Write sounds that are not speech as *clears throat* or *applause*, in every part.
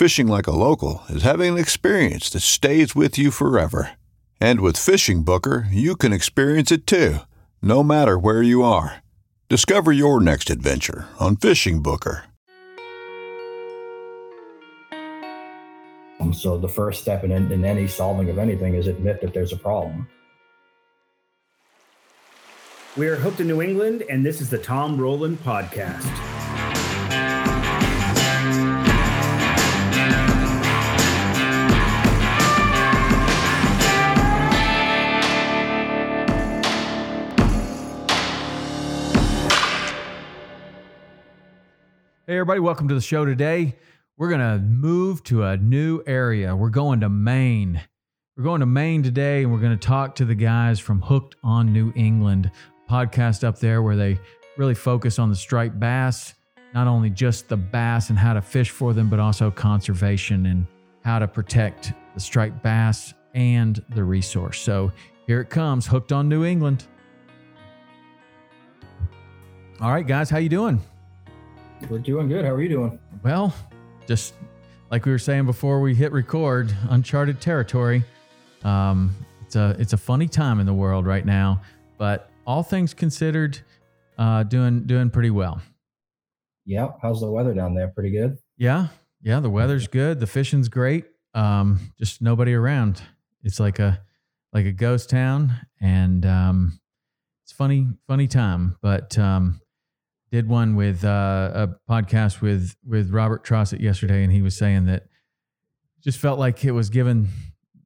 Fishing like a local is having an experience that stays with you forever. And with Fishing Booker, you can experience it too, no matter where you are. Discover your next adventure on Fishing Booker. Um, so the first step in, in any solving of anything is admit that there's a problem. We are hooked in New England, and this is the Tom Rowland Podcast. Hey, everybody, welcome to the show today. We're going to move to a new area. We're going to Maine. We're going to Maine today, and we're going to talk to the guys from Hooked on New England podcast up there where they really focus on the striped bass, not only just the bass and how to fish for them, but also conservation and how to protect the striped bass and the resource. So here it comes, Hooked on New England. All right, guys, how you doing? We're doing good. How are you doing? Well, just like we were saying before we hit record, uncharted territory. Um, it's a it's a funny time in the world right now, but all things considered, uh, doing doing pretty well. Yeah. How's the weather down there? Pretty good. Yeah, yeah, the weather's good, the fishing's great. Um, just nobody around. It's like a like a ghost town, and um, it's funny funny time. But um, did one with uh, a podcast with with Robert Trosset yesterday, and he was saying that just felt like it was giving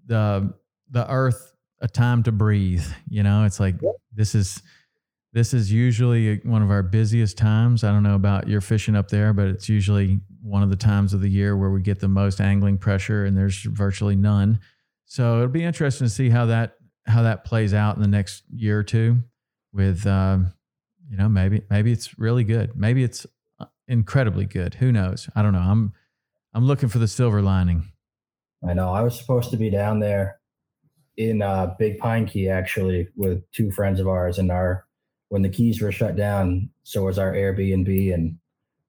the the earth a time to breathe. You know, it's like this is this is usually one of our busiest times. I don't know about your fishing up there, but it's usually one of the times of the year where we get the most angling pressure, and there's virtually none. So it'll be interesting to see how that how that plays out in the next year or two with. Um, you know maybe maybe it's really good. Maybe it's uh, incredibly good. Who knows? I don't know. I'm i'm looking for the silver lining. I know. I was supposed to be down there in uh, Big Pine Key actually with two friends of ours, and our when the keys were shut down, so was our Airbnb and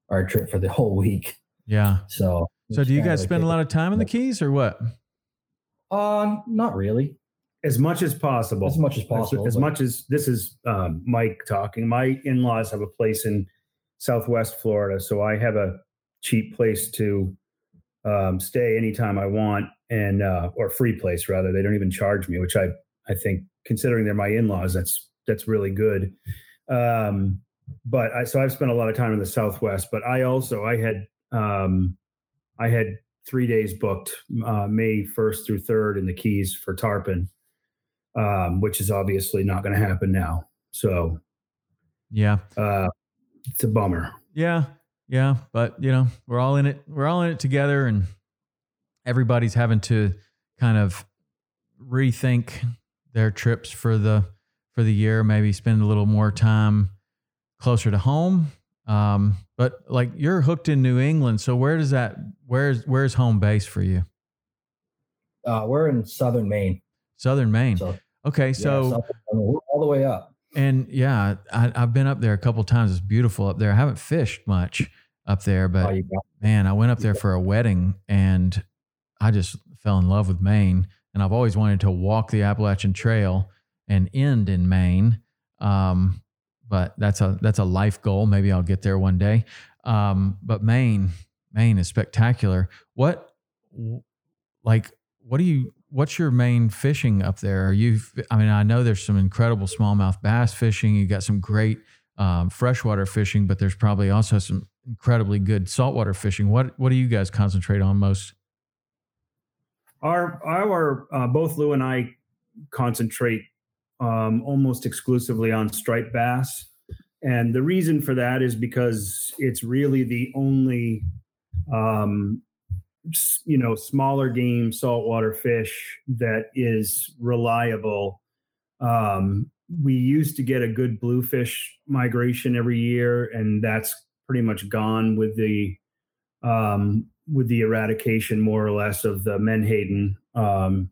our trip for the *laughs* whole week. yeah. So, so do you guys spend a lot of time in the keys or what? Um, not really. As much as possible. As much as possible, As, but- much as this is um, Mike talking. My in laws have a place in Southwest Florida. So I have a cheap place to um, stay anytime I want and, uh, or free place rather. They don't even charge me, which I, I think considering they're my in laws, that's, that's really good. Um, but I, so I've spent a lot of time in the Southwest, but I also, I had, um, I had three days booked, uh, May 1st through 3rd in the Keys for Tarpon, um, which is obviously not going to happen now. So yeah uh, it's a bummer. yeah yeah but you know we're all in it we're all in it together and everybody's having to kind of rethink their trips for the for the year maybe spend a little more time closer to home um but like you're hooked in new england so where does that where's where's home base for you Uh, we're in southern Maine. southern maine So Okay, so yeah, so, all the way up. And yeah, I, have been up there a couple times. It's beautiful up there. I haven't fished much up there, but oh, man, I went up there for a wedding and I just fell in love with Maine. And I've always wanted to walk the Appalachian Trail and end in Maine. Um, but that's a that's a life goal. Maybe I'll get there one day. Um, but Maine, Maine is spectacular. What, like, what do you? What's your main fishing up there? Are you? I mean, I know there's some incredible smallmouth bass fishing. You got some great um, freshwater fishing, but there's probably also some incredibly good saltwater fishing. What What do you guys concentrate on most? Our our uh, both Lou and I concentrate um, almost exclusively on striped bass. And the reason for that is because it's really the only, um, you know, smaller game saltwater fish that is reliable. Um, we used to get a good bluefish migration every year, and that's pretty much gone with the um, with the eradication, more or less, of the menhaden um,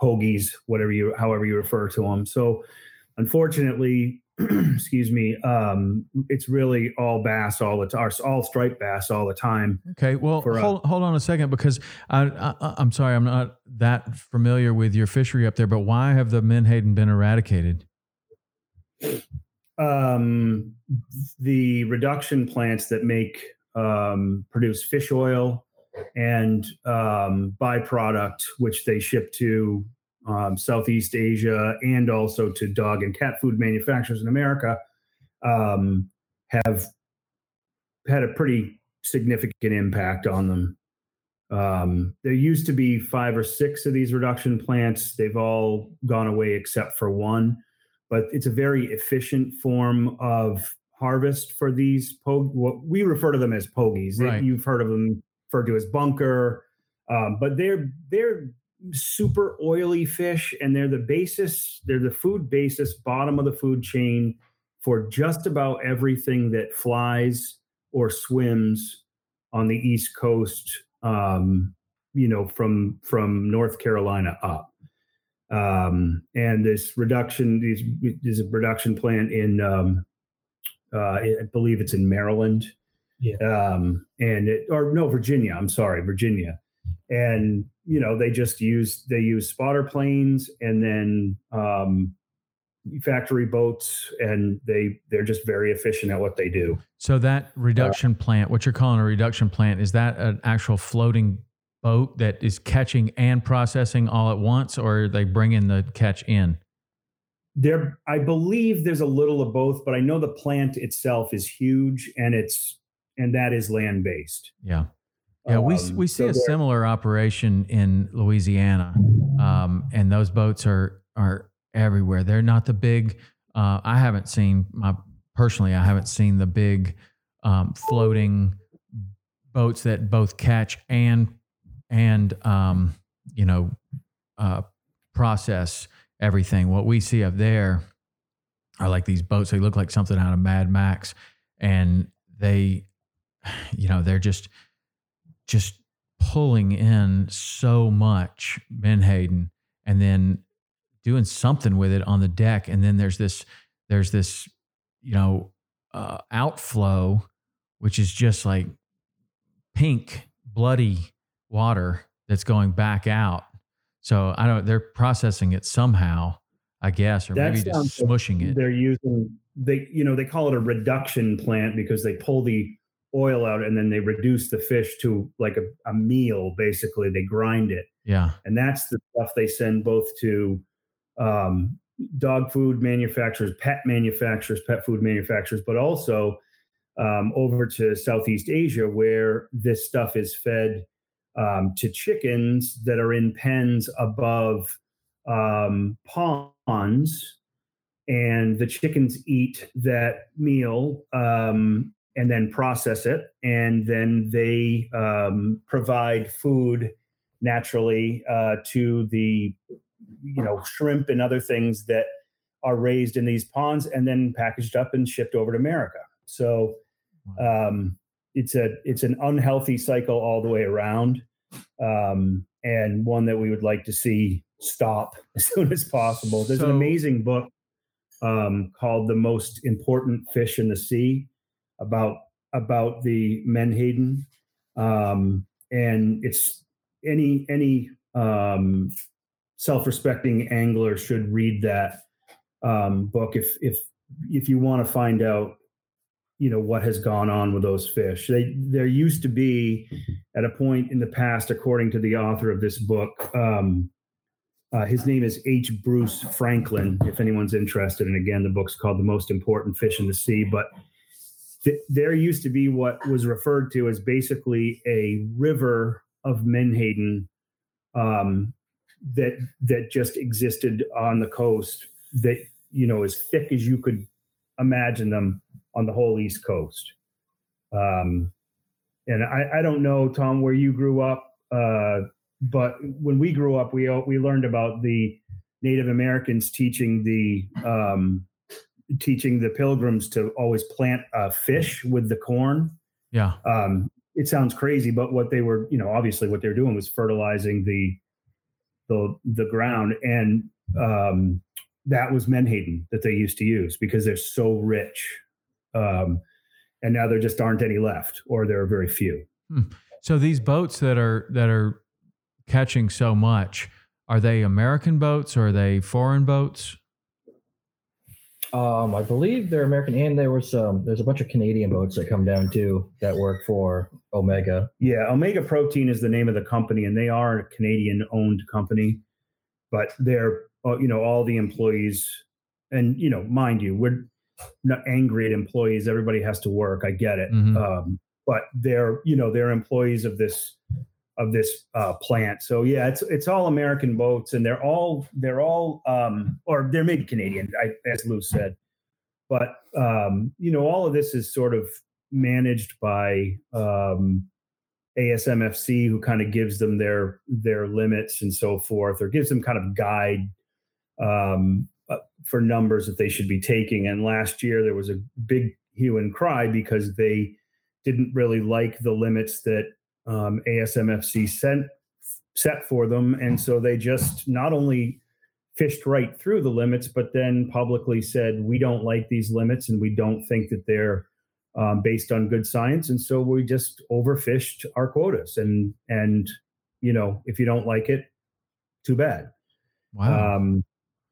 pogies, whatever you, however you refer to them. So, unfortunately, *clears throat* excuse me, um, it's really all bass all the time, all striped bass all the time. Okay, well, uh, hold, hold on a second because I, I, I'm sorry, I'm not that familiar with your fishery up there, but why have the menhaden been eradicated? Um, the reduction plants that make um, produce fish oil and um, byproduct, which they ship to um, Southeast Asia and also to dog and cat food manufacturers in America, um, have had a pretty significant impact on them. Um, there used to be five or six of these reduction plants. They've all gone away except for one, but it's a very efficient form of harvest for these po- what we refer to them as pogies. Right. You've heard of them referred to as bunker, um, but they're they're super oily fish, and they're the basis. They're the food basis, bottom of the food chain for just about everything that flies or swims on the East Coast. Um, you know, from from North Carolina up. Um, and this reduction, these is a production plant in, um, uh, I believe it's in Maryland, yeah. Um, and it, or no, Virginia. I'm sorry, Virginia. And you know, they just use they use spotter planes and then um, factory boats, and they they're just very efficient at what they do. So that reduction uh, plant, what you're calling a reduction plant, is that an actual floating boat that is catching and processing all at once, or are they bringing the catch in? There, I believe there's a little of both, but I know the plant itself is huge and it's and that is land based. Yeah. Yeah, we um, we see so a similar operation in Louisiana, um, and those boats are are everywhere. They're not the big. Uh, I haven't seen my personally. I haven't seen the big um, floating boats that both catch and and um, you know uh, process everything. What we see up there are like these boats. They look like something out of Mad Max, and they *sighs* you know, they're just just pulling in so much menhaden and then doing something with it on the deck. And then there's this there's this you know uh, outflow which is just like pink bloody water that's going back out. So i don't they're processing it somehow i guess or that maybe just smushing it. they're using they you know they call it a reduction plant because they pull the oil out and then they reduce the fish to like a, a meal basically they grind it. Yeah. And that's the stuff they send both to um, dog food manufacturers pet manufacturers pet food manufacturers but also um, over to southeast asia where this stuff is fed um, to chickens that are in pens above um, ponds and the chickens eat that meal um, and then process it. And then they um, provide food naturally uh, to the, you know, shrimp and other things that are raised in these ponds and then packaged up and shipped over to America. So um, it's a it's an unhealthy cycle all the way around, um, and one that we would like to see stop *laughs* as soon as possible. There's an amazing book um, called "The Most Important Fish in the Sea" about about the menhaden, um, and it's any any um, self-respecting angler should read that um, book if if if you want to find out you know what has gone on with those fish. They there used to be at a point in the past according to the author of this book um, uh, his name is h. Bruce franklin if anyone's interested. And again the book's called the most important fish in the sea but th- there used to be what was referred to as basically a river of menhaden um, that that just existed on the coast that you know as thick as you could imagine them on the whole east coast. Um, and I, I don't know tom where you grew up uh, but when we grew up we we learned about the native americans teaching the um, teaching the pilgrims to always plant uh, fish with the corn Yeah. um, it sounds crazy, but what they were, you know, obviously what they were doing was fertilizing the the the ground, and um, that was menhaden that they used to use because they're so rich, um, and now there just aren't any left, or there are very few. So these boats that are that are catching so much, are they American boats or are they foreign boats? Um, I believe they're American, and there was um, there's a bunch of Canadian boats that come down too that work for Omega. Yeah, Omega Protein is the name of the company, and they are a Canadian-owned company, but they're uh, you know all the employees, and you know, mind you, we're not angry at employees. Everybody has to work. I get it, Mhm. um, but they're you know they're employees of this of this uh, plant. So yeah, it's it's all American boats, and they're all they're all um, or they're maybe Canadian, I, as Lou said, but um, you know all of this is sort of managed by um, ASMFC, who kind of gives them their their limits and so forth, or gives them kind of guide um, uh, for numbers that they should be taking. And last year there was a big hue and cry because they didn't really like the limits that um, ASMFC sent set for them, and so they just not only fished right through the limits, but then publicly said we don't like these limits and we don't think that they're um, based on good science, and so we just overfished our quotas. And and you know if you don't like it, too bad. Wow. Um,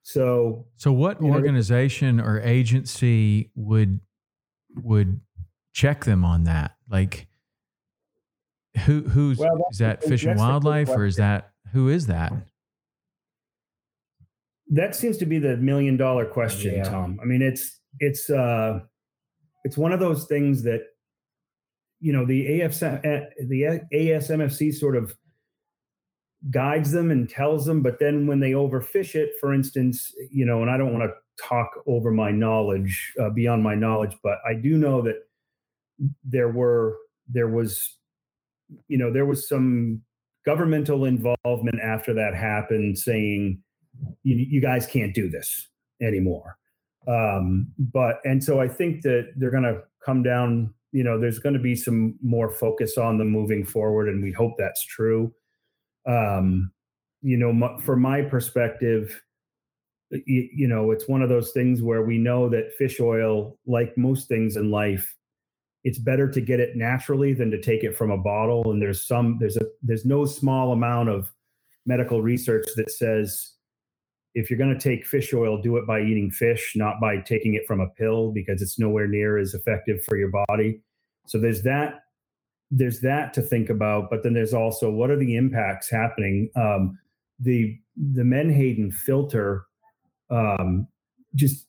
so so what you know, organization or agency would would check them on that? Like who who's Well, that's is that Fish and that's the good Wildlife or is that who is that? that seems to be the million dollar question, Yeah. Tom. I mean, it's it's uh, it's one of those things that you know the AFS the ASMFC sort of guides them and tells them, but then when they overfish it, for instance, you know, and I don't want to talk over my knowledge uh, beyond my knowledge, but I do know that there were there was you know there was some governmental involvement after that happened saying you, you guys can't do this anymore. Um, but and so i think that they're going to come down you know there's going to be some more focus on them moving forward and we hope that's true. Um, you know m- from my perspective you, you know it's one of those things where we know that fish oil like most things in life it's better to get it naturally than to take it from a bottle. And there's some there's a there's no small amount of medical research that says if you're going to take fish oil do it by eating fish not by taking it from a pill because it's nowhere near as effective for your body. So there's that there's that to think about but then there's also what are the impacts happening? Um, the the menhaden filter um, just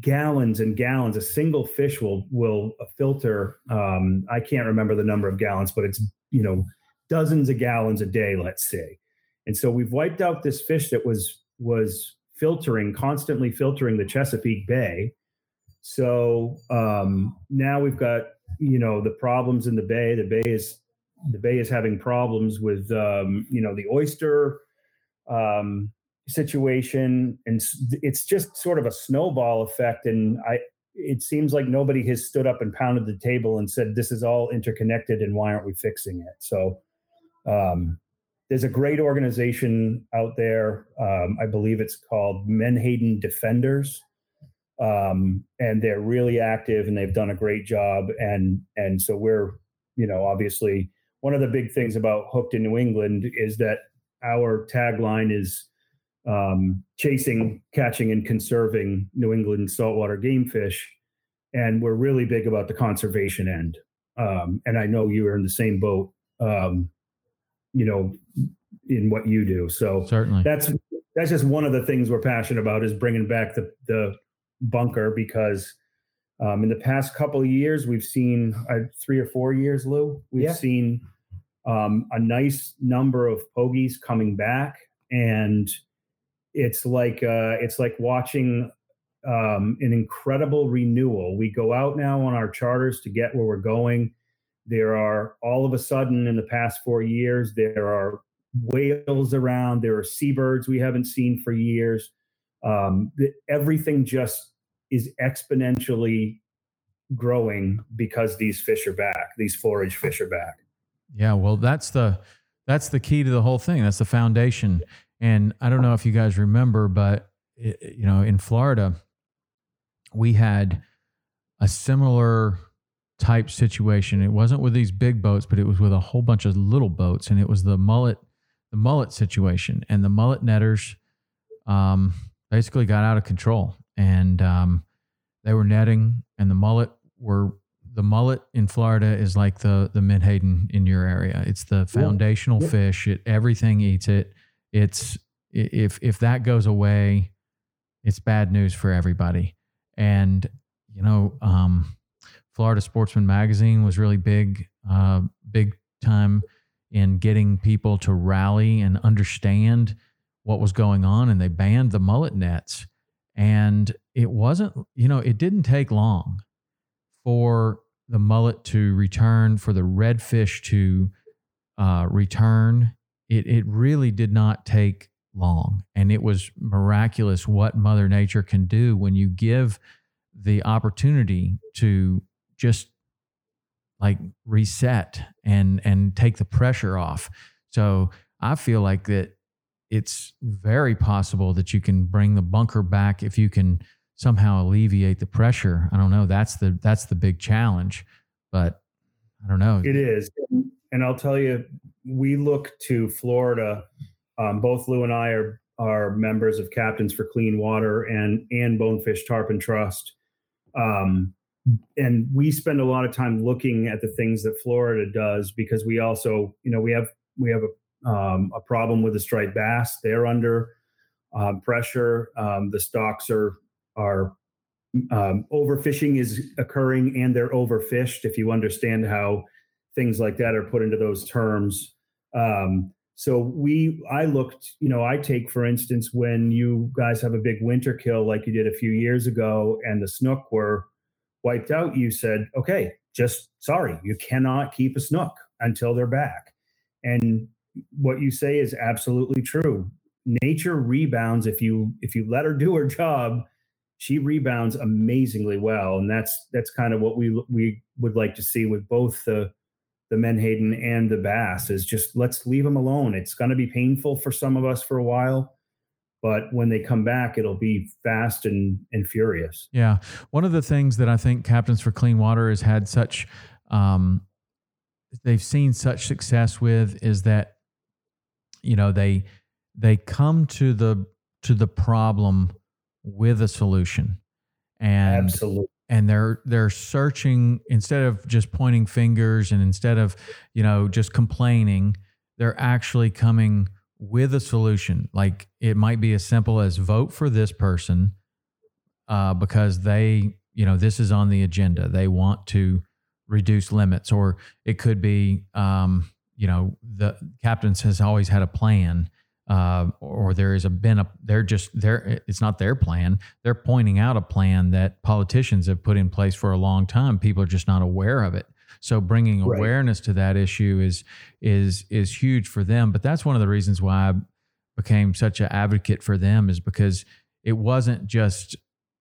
gallons and gallons. A single fish will will filter. Um, I can't remember the number of gallons, but it's you know dozens of gallons a day, let's say. And so we've wiped out this fish that was was filtering constantly filtering the Chesapeake Bay. So um, now we've got you know the problems in the bay. The bay is the bay is having problems with um, you know the oyster um, situation, and it's just sort of a snowball effect. And I, it seems like nobody has stood up and pounded the table and said this is all interconnected, and why aren't we fixing it? So, um, there's a great organization out there. Um, I believe it's called Menhaden Defenders. Um, and they're really active and they've done a great job. And and so we're, you know, obviously one of the big things about Hooked in New England is that our tagline is um, chasing, catching, and conserving New England saltwater game fish. And we're really big about the conservation end. Um, and I know you are in the same boat. Um, you know, in what you do. So certainly that's that's just one of the things we're passionate about is bringing back the the bunker because um, in the past couple of years we've seen uh, three or four years, Lou. We've yeah. seen um, a nice number of pogies coming back, and it's like uh, it's like watching um, an incredible renewal. We go out now on our charters to get where we're going there are all of a sudden in the past four years, there are whales around, there are seabirds we haven't seen for years. Um, the, everything just is exponentially growing because these fish are back, these forage fish are back. Yeah, well, that's the that's the key to the whole thing. That's the foundation. And I don't know if you guys remember, but it, you know, in Florida, we had a similar type situation. It wasn't with these big boats, but it was with a whole bunch of little boats, and it was the mullet, the mullet situation, and the mullet netters um, basically got out of control, and um, they were netting, and the mullet were the mullet in Florida is like the the menhaden in your area. It's the foundational yeah. fish. It everything eats it. It's if if that goes away, it's bad news for everybody. And you know, um, Florida Sportsman Magazine was really big, uh, big time in getting people to rally and understand what was going on. And they banned the mullet nets. And it wasn't, you know, it didn't take long for the mullet to return, for the redfish to uh, return. It, it really did not take long. And it was miraculous what Mother Nature can do when you give the opportunity to just like reset and and take the pressure off. So I feel like that it's very possible that you can bring the bunker back if you can somehow alleviate the pressure. I don't know. That's the that's the big challenge, but I don't know. It is, and I'll tell you, we look to Florida. Um, both Lou and I are are members of Captains for Clean Water and and Bonefish Tarpon Trust. Um, and we spend a lot of time looking at the things that Florida does because we also, you know, we have we have a um, a problem with the striped bass. They're under um, pressure. Um, the stocks are are um, overfishing is occurring, and they're overfished. If you understand how things like that are put into those terms. Um, so we, I looked, you know, I take for instance when you guys have a big winter kill like you did a few years ago, and the snook were wiped out, you said, okay, just sorry, you cannot keep a snook until they're back. And what you say is absolutely true. Nature rebounds if you if you let her do her job, she rebounds amazingly well, and that's that's kind of what we we would like to see with both the the menhaden and the bass is just let's leave them alone. It's going to be painful for some of us for a while, but when they come back it'll be fast and and furious. Yeah. One of the things that i think captains for clean water has had such um, they've seen such success with is that you know they they come to the to the problem with a solution. And absolutely and they're they're searching instead of just pointing fingers and instead of you know just complaining they're actually coming with a solution. Like it might be as simple as vote for this person uh, because they, you know, this is on the agenda. They want to reduce limits, or it could be, um, you know, the captains has always had a plan. Uh, or there is a been a they're just there it's not their plan they're pointing out a plan that politicians have put in place for a long time people are just not aware of it so bringing right. awareness to that issue is is is huge for them. But that's one of the reasons why I became such an advocate for them is because it wasn't just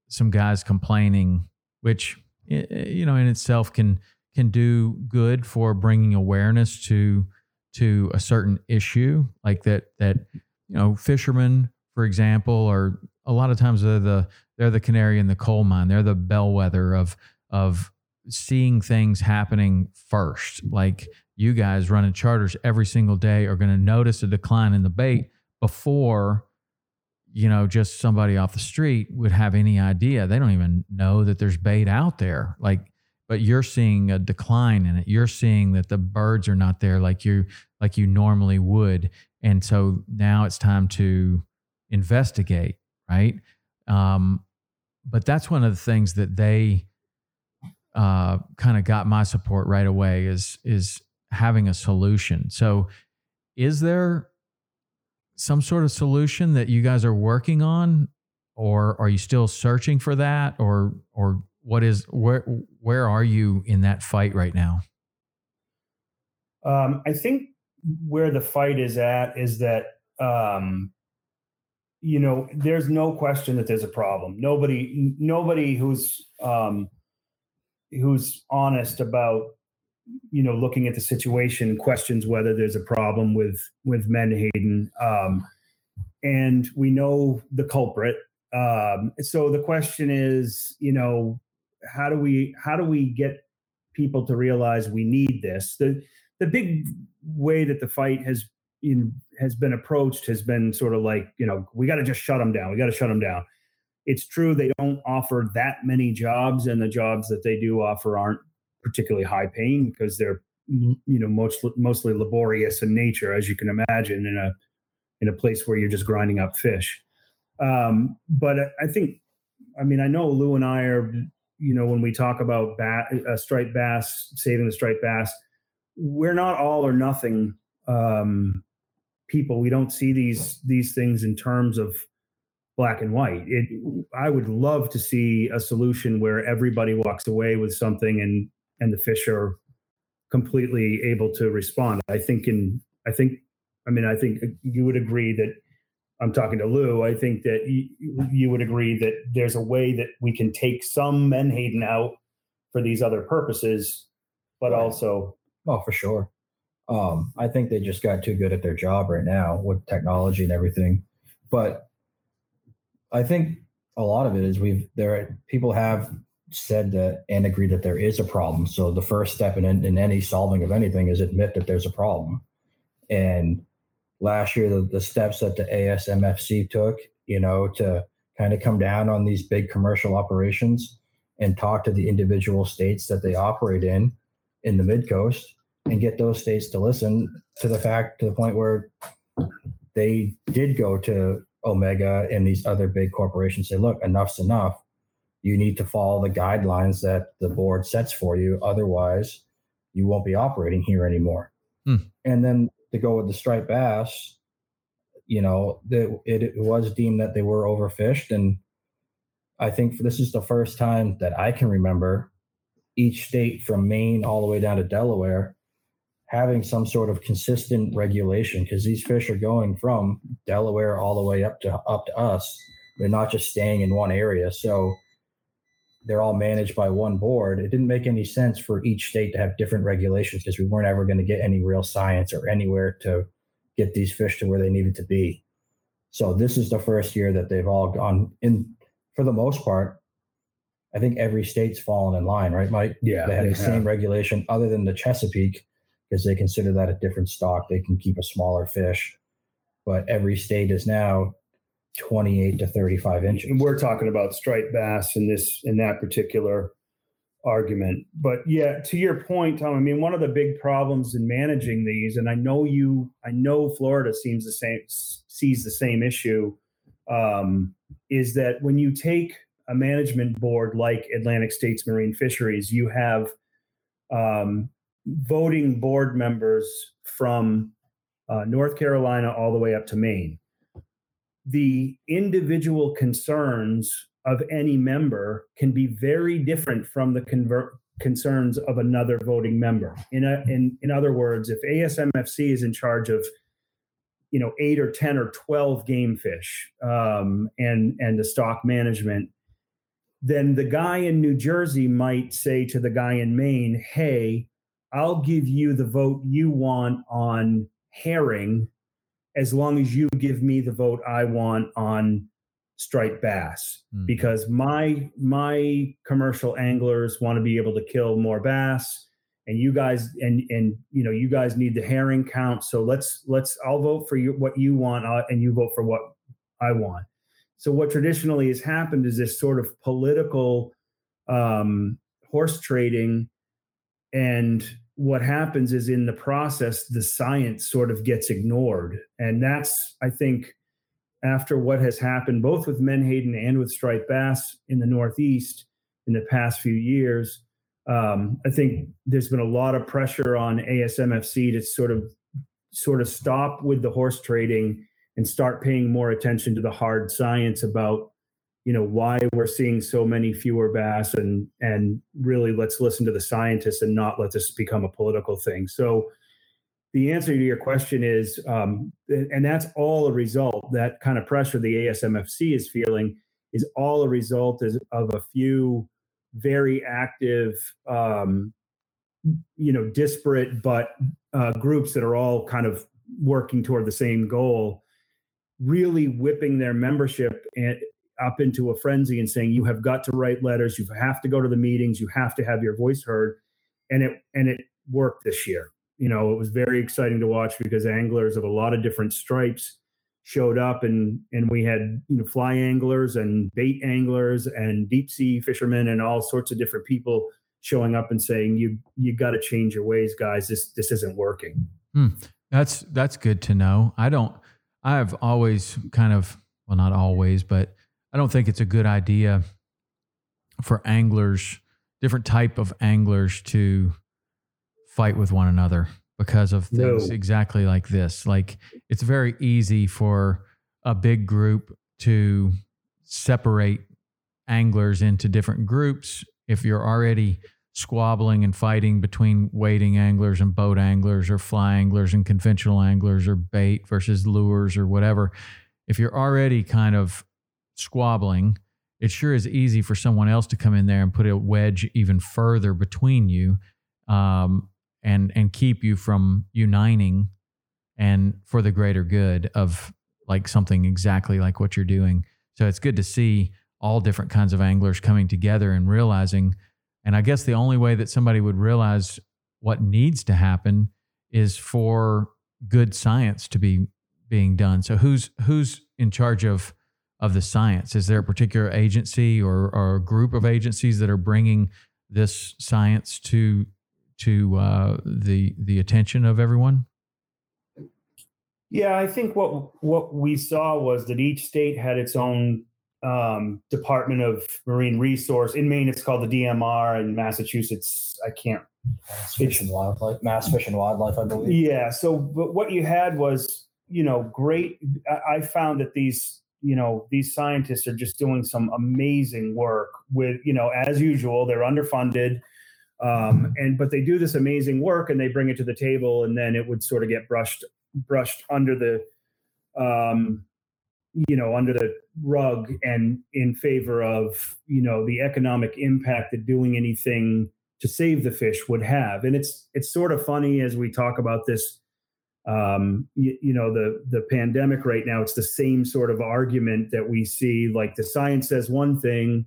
some guys complaining, which you know in itself can can do good for bringing awareness to to a certain issue, like that that you know fishermen, for example, are a lot of times they're the they're the canary in the coal mine. They're the bellwether of of seeing things happening first. Like you guys running charters every single day are going to notice a decline in the bait before you know just somebody off the street would have any idea. They don't even know that there's bait out there. Like but you're seeing a decline in it. You're seeing that the birds are not there like you like you normally would. And so now it's time to investigate, right? Um, but that's one of the things that they uh, kind of got my support right away is is having a solution. So, is there some sort of solution that you guys are working on, or are you still searching for that, or or what is where where are you in that fight right now? Um, I think where the fight is at is that um, you know there's no question that there's a problem. Nobody nobody who's um, who's honest about you know looking at the situation questions whether there's a problem with with Menhaden. Um, and we know the culprit. Um, so the question is, you know, how do we how do we get people to realize we need this? The the big way that the fight has in, has been approached has been sort of like you know we got to just shut them down. We got to shut them down. It's true they don't offer that many jobs, and the jobs that they do offer aren't particularly high paying because they're you know most, mostly laborious in nature, as you can imagine in a in a place where you're just grinding up fish. Um, but I think, I mean, I know Lou and I are you know, when we talk about bat, uh, striped bass, saving the striped bass, we're not all or nothing um, people. We don't see these these things in terms of black and white. It, I would love to see a solution where everybody walks away with something and and the fish are completely able to respond. I think in I think I mean I think you would agree that I'm talking to Lou, I think that you, you would agree that there's a way that we can take some Menhaden out for these other purposes, but right. also. Oh, for sure. Um, I think they just got too good at their job right now with technology and everything. But I think a lot of it is we've there people have said that and agreed that there is a problem. So the first step in, in any solving of anything is admit that there's a problem. And last year, the, the steps that the ASMFC took, you know, to kind of come down on these big commercial operations and talk to the individual states that they operate in, in the mid coast, and get those states to listen to the fact to the point where they did go to Omega and these other big corporations say, look, enough's enough. You need to follow the guidelines that the board sets for you. Otherwise, you won't be operating here anymore. Hmm. And then to go with the striped bass, you know, that it, it was deemed that they were overfished. And I think this is the first time that I can remember each state from Maine all the way down to Delaware having some sort of consistent regulation because these fish are going from Delaware all the way up to up to us. They're not just staying in one area. So they're all managed by one board. It didn't make any sense for each state to have different regulations because we weren't ever going to get any real science or anywhere to get these fish to where they needed to be. So this is the first year that they've all gone in for the most part. I think every state's fallen in line, right, Mike? Yeah. They have the same regulation other than the Chesapeake because they consider that a different stock. They can keep a smaller fish. But every state is now 28 to 35 inches. And we're talking about striped bass in this in that particular argument. But yeah, to your point, Tom, I mean, one of the big problems in managing these, and I know you, I know Florida seems the same sees the same issue, um, is that when you take a management board like Atlantic States Marine Fisheries, you have um, voting board members from uh, North Carolina all the way up to Maine the individual concerns of any member can be very different from the concerns of another voting member. In, a, in, in other words, if ASMFC is in charge of you know eight or ten or twelve game fish um, and and the stock management, then the guy in New Jersey might say to the guy in Maine, "Hey, I'll give you the vote you want on herring as long as you give me the vote I want on striped bass. Mm. because my my commercial anglers want to be able to kill more bass and you guys and and you know you guys need the herring count. So let's let's I'll vote for you what you want uh, and you vote for what I want. So what traditionally has happened is this sort of political um, horse trading and what happens is in the process the science sort of gets ignored. And that's i think after what has happened both with menhaden and with striped bass in the northeast in the past few years um, i think there's been a lot of pressure on asmfc to sort of sort of stop with the horse trading and start paying more attention to the hard science about you know why we're seeing so many fewer bass and and really let's listen to the scientists and not let this become a political thing. So the answer to your question is um, and that's all a result that kind of pressure the asmfc is feeling is all a result of a few very active um, you know disparate but uh, groups that are all kind of working toward the same goal really whipping their membership and up into a frenzy and saying you have got to write letters. You have to go to the meetings. You have to have your voice heard. And it and it worked this year. You know it was very exciting to watch because anglers of a lot of different stripes showed up and and we had you know fly anglers and bait anglers and deep sea fishermen and all sorts of different people showing up and saying you you got to change your ways guys. This this isn't working. Hmm. that's that's good to know. I don't i've always kind of well not always but I don't think it's a good idea for anglers, different type of anglers, to fight with one another because of things no. exactly like this. Like it's very easy for a big group to separate anglers into different groups if you're already squabbling and fighting between wading anglers and boat anglers or fly anglers and conventional anglers or bait versus lures or whatever if you're already kind of squabbling, it sure is easy for someone else to come in there and put a wedge even further between you um, and and keep you from uniting and for the greater good of like something exactly like what you're doing. So it's good to see all different kinds of anglers coming together and realizing. And I guess the only way that somebody would realize what needs to happen is for good science to be being done. So who's who's in charge of of the science? Is there a particular agency or, or a group of agencies that are bringing this science to to uh, the the attention of everyone? Yeah, I think what what we saw was that each state had its own um, Department of Marine Resource. In Maine, it's called the DMR. In Massachusetts, I can't. Mass Fish and Wildlife, Mass Fish and Wildlife, I believe. Yeah. So, but what you had was, you know, great. I, I found that these you know these scientists are just doing some amazing work with you know as usual they're underfunded um, and but they do this amazing work and they bring it to the table and then it would sort of get brushed brushed under the um, you know under the rug and in favor of you know the economic impact that doing anything to save the fish would have. And it's it's sort of funny as we talk about this um, you, you, know the the pandemic right now it's the same sort of argument that we see like the science says one thing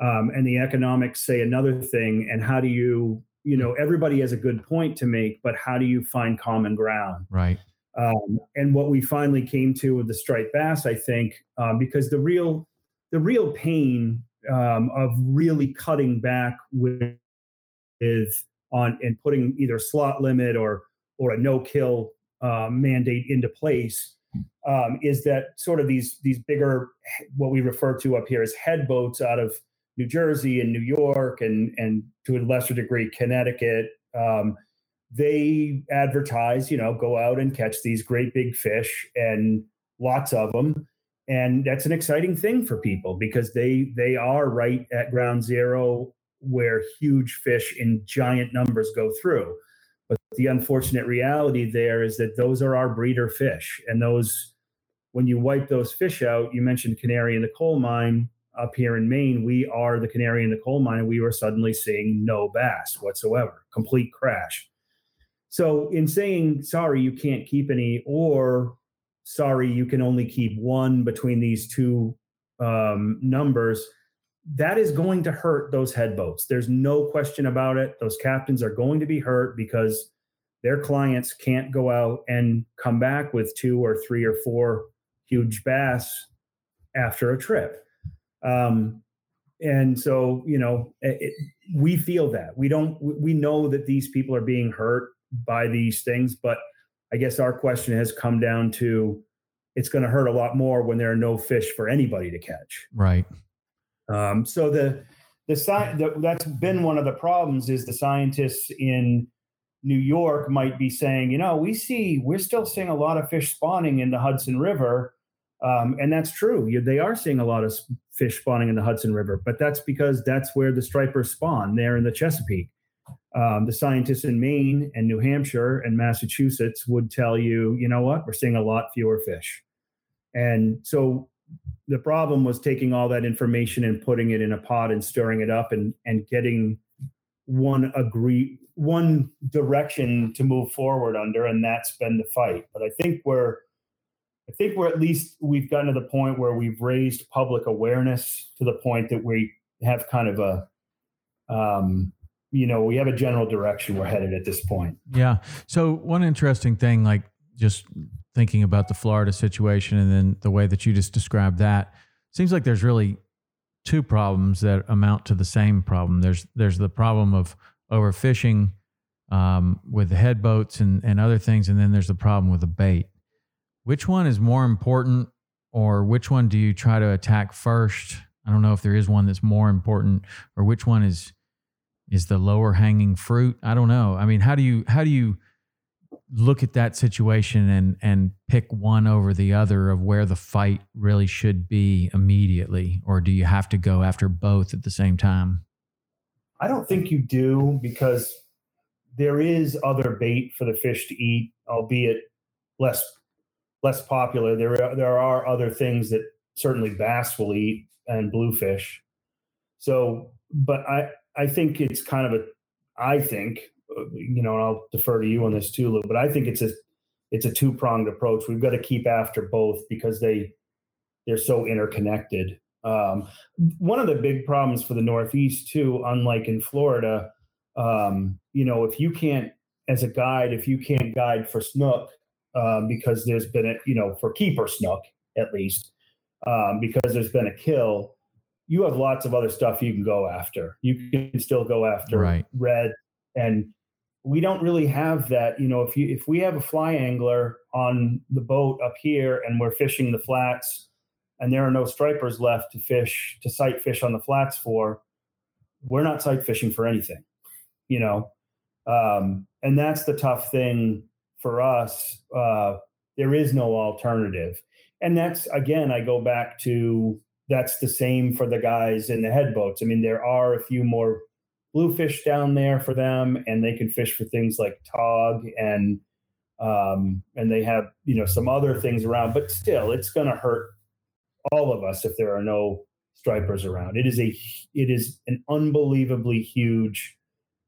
um, and the economics say another thing and how do you you know everybody has a good point to make but how do you find common ground? Right. Um, and what we finally came to with the striped bass i think um, because the real the real pain um, of really cutting back with, is on and putting either slot limit or or a no kill uh, mandate into place um, is that sort of these these bigger what we refer to up here as head boats out of New Jersey and New York and and to a lesser degree Connecticut. Um, they advertise, you know, go out and catch these great big fish and lots of them, and that's an exciting thing for people because they they are right at ground zero where huge fish in giant numbers go through. But the unfortunate reality there is that those are our breeder fish. And those, when you wipe those fish out, you mentioned canary in the coal mine. up here in Maine, we are the canary in the coal mine, and we were suddenly seeing no bass whatsoever, complete crash. So, in saying sorry, you can't keep any, or sorry, you can only keep one between these two um, numbers, that is going to hurt those head boats. There's no question about it. Those captains are going to be hurt because their clients can't go out and come back with two or three or four huge bass after a trip. Um, and so, you know, it, we feel that we don't, we know that these people are being hurt by these things, but I guess our question has come down to it's going to hurt a lot more when there are no fish for anybody to catch. Right. Um, so the the, sci- the that's been one of the problems is the scientists in New York might be saying, you know, we see we're still seeing a lot of fish spawning in the Hudson River, um, and that's true. They are seeing a lot of fish spawning in the Hudson River, but that's because that's where the stripers spawn there in the Chesapeake. Um, the scientists in Maine and New Hampshire and Massachusetts would tell you, you know what, we're seeing a lot fewer fish. And so the problem was taking all that information and putting it in a pot and stirring it up and and getting one agree one direction to move forward under and that's been the fight. But i think we're i think we're at least we've gotten to the point where we've raised public awareness to the point that we have kind of a um you know we have a general direction we're headed at this point. Yeah. So one interesting thing like just thinking about the Florida situation and then the way that you just described that, seems like there's really two problems that amount to the same problem. There's there's the problem of overfishing um, with the head boats and, and other things, and then there's the problem with the bait. Which one is more important, or which one do you try to attack first? I don't know if there is one that's more important, or which one is is the lower hanging fruit. I don't know. I mean, how do you how do you look at that situation and and pick one over the other of where the fight really should be immediately or do you have to go after both at the same time? I don't think you do because there is other bait for the fish to eat albeit less less popular. There are, there are other things that certainly bass will eat and bluefish. So but i i think it's kind of a i think you know, and I'll defer to you on this too, Lou, but I think it's a it's a two pronged approach. We've got to keep after both because they they're so interconnected. Um, one of the big problems for the Northeast too, unlike in Florida, um, you know, if you can't as a guide, if you can't guide for snook, um, because there's been a you know for keeper snook at least, um, because there's been a kill, you have lots of other stuff you can go after. You can still go after right. red and we don't really have that. You know, if you if we have a fly angler on the boat up here and we're fishing the flats and there are no stripers left to fish to sight fish on the flats for, we're not sight fishing for anything. You know, um, and that's the tough thing for us. Uh, there is no alternative, and that's again, I go back to that's the same for the guys in the head boats. I mean, there are a few more bluefish down there for them, and they can fish for things like tog and um, and they have you know some other things around. But still, it's going to hurt all of us if there are no stripers around. It is a it is an unbelievably huge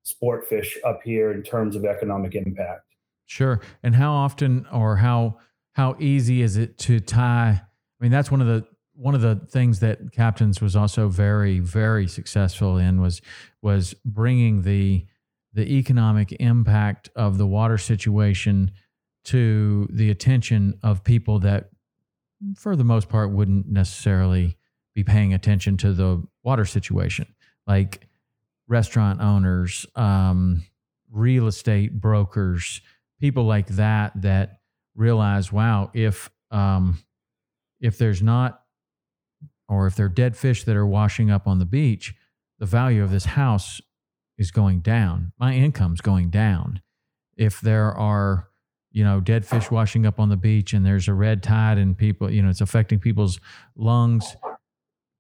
sport fish up here in terms of economic impact. Sure. And how often or how how easy is it to tie? I mean, that's one of the one of the things that captains was also very very successful in was was bringing the the economic impact of the water situation to the attention of people that for the most part wouldn't necessarily be paying attention to the water situation. Like restaurant owners um, real estate brokers people like that that realize wow if um, if there's not or if they're dead fish that are washing up on the beach, the value of this house is going down. My income's going down. If there are, you know, dead fish washing up on the beach and there's a red tide and people, you know, it's affecting people's lungs,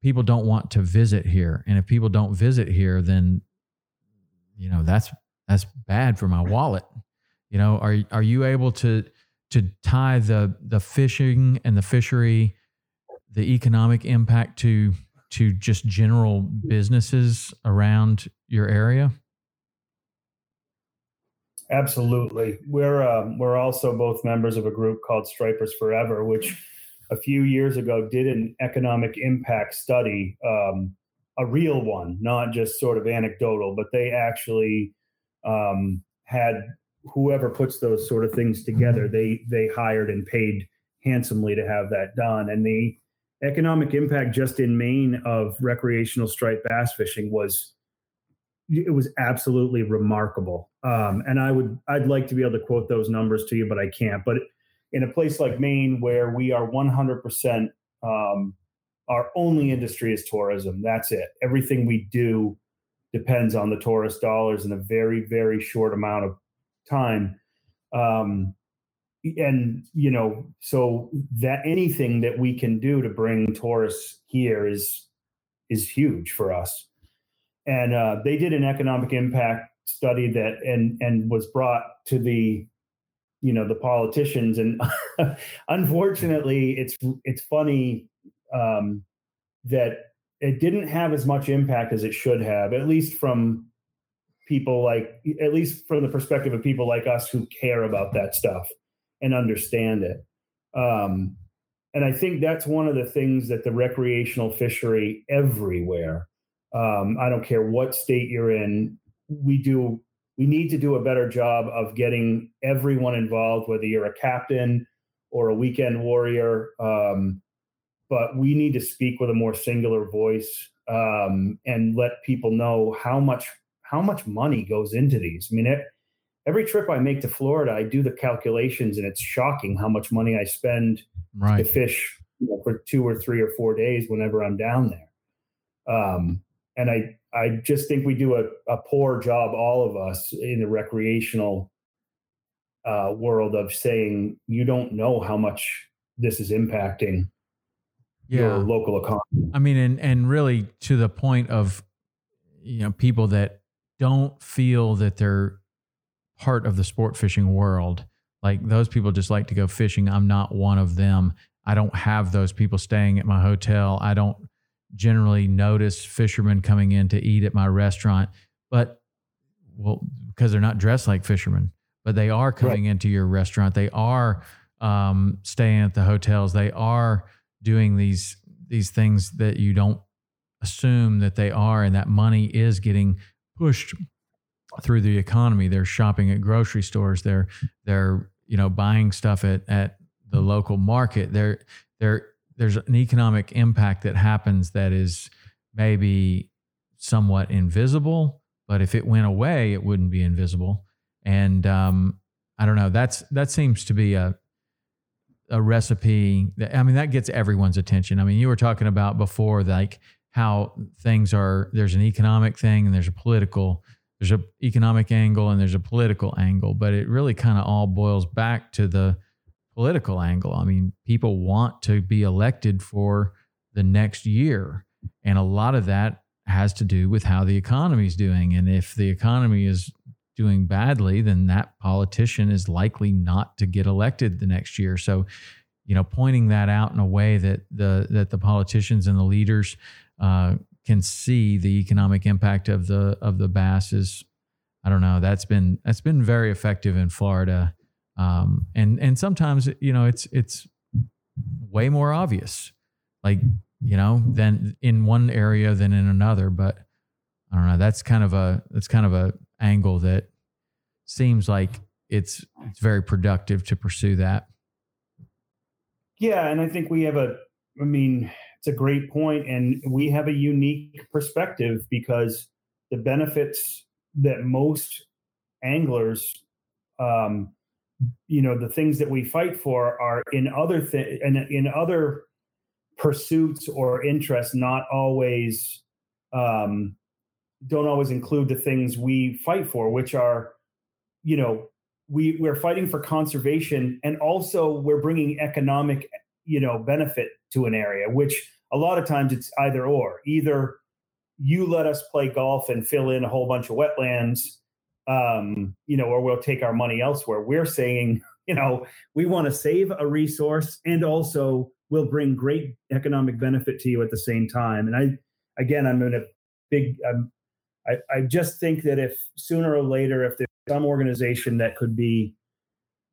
people don't want to visit here. And if people don't visit here, then, you know, that's that's bad for my wallet. You know, are are you able to to tie the the fishing and the fishery the economic impact to to just general businesses around your area? Absolutely. We're um, we're also both members of a group called Stripers Forever, which a few years ago did an economic impact study, um, a real one, not just sort of anecdotal, but they actually um, had whoever puts those sort of things together. They they hired and paid handsomely to have that done, and the economic impact just in Maine of recreational striped bass fishing was it was absolutely remarkable. Um, and I would I'd like to be able to quote those numbers to you, but I can't. But in a place like Maine, where we are 100 percent, um, our only industry is tourism. That's it. Everything we do depends on the tourist dollars in a very very short amount of time. Um, and you know, so that anything that we can do to bring tourists here is is huge for us. And uh, they did an economic impact study that and and was brought to the you know the politicians. And *laughs* unfortunately it's it's funny um, that it didn't have as much impact as it should have at least from people like at least from the perspective of people like us who care about that stuff and understand it um, and i think that's one of the things that the recreational fishery everywhere um, I don't care what state you're in. We do. We need to do a better job of getting everyone involved, whether you're a captain or a weekend warrior. Um, but we need to speak with a more singular voice um, and let people know how much how much money goes into these. I mean, it, every trip I make to Florida, I do the calculations, and it's shocking how much money I spend right. to fish you know, for two or three or four days whenever I'm down there. Um, and I I just think we do a, a poor job, all of us in the recreational uh, world, of saying you don't know how much this is impacting yeah. your local economy. I mean, and and really to the point of you know people that don't feel that they're part of the sport fishing world. Like those people just like to go fishing. I'm not one of them. I don't have those people staying at my hotel. I don't generally notice fishermen coming in to eat at my restaurant, but well, because they're not dressed like fishermen, but they are coming right. into your restaurant. They are um, staying at the hotels. They are doing these these things that you don't assume that they are, and that money is getting pushed through the economy. They're shopping at grocery stores. They're they're you know buying stuff at at the local market. They're they're there's an economic impact that happens that is maybe somewhat invisible, but if it went away, it wouldn't be invisible. And um, I don't know. That's that seems to be a a recipe. That, I mean, that gets everyone's attention. I mean, you were talking about before, like how things are. There's an economic thing and there's a political. There's a economic angle and there's a political angle, but it really kind of all boils back to the political angle. I mean, people want to be elected for the next year. And a lot of that has to do with how the economy is doing. And if the economy is doing badly, then that politician is likely not to get elected the next year. So, you know, pointing that out in a way that the that the politicians and the leaders uh, can see the economic impact of the of the bass is, I don't know. That's been that's been very effective in Florida um, and and sometimes you know it's it's way more obvious, like you know, than in one area than in another. But I don't know. That's kind of a that's kind of a angle that seems like it's it's very productive to pursue that. Yeah, and I think we have a. I mean, it's a great point, and we have a unique perspective because the benefits that most anglers um, you know the things that we fight for are in other things and in other pursuits or interests not always um, don't always include the things we fight for which are you know we we're fighting for conservation and also we're bringing economic you know benefit to an area which a lot of times it's either or either you let us play golf and fill in a whole bunch of wetlands um, you know, or we'll take our money elsewhere. We're saying, *laughs* you know, we want to save a resource and also will bring great economic benefit to you at the same time. And I, again, I'm in a big, I, I just think that if sooner or later, if there's some organization that could be,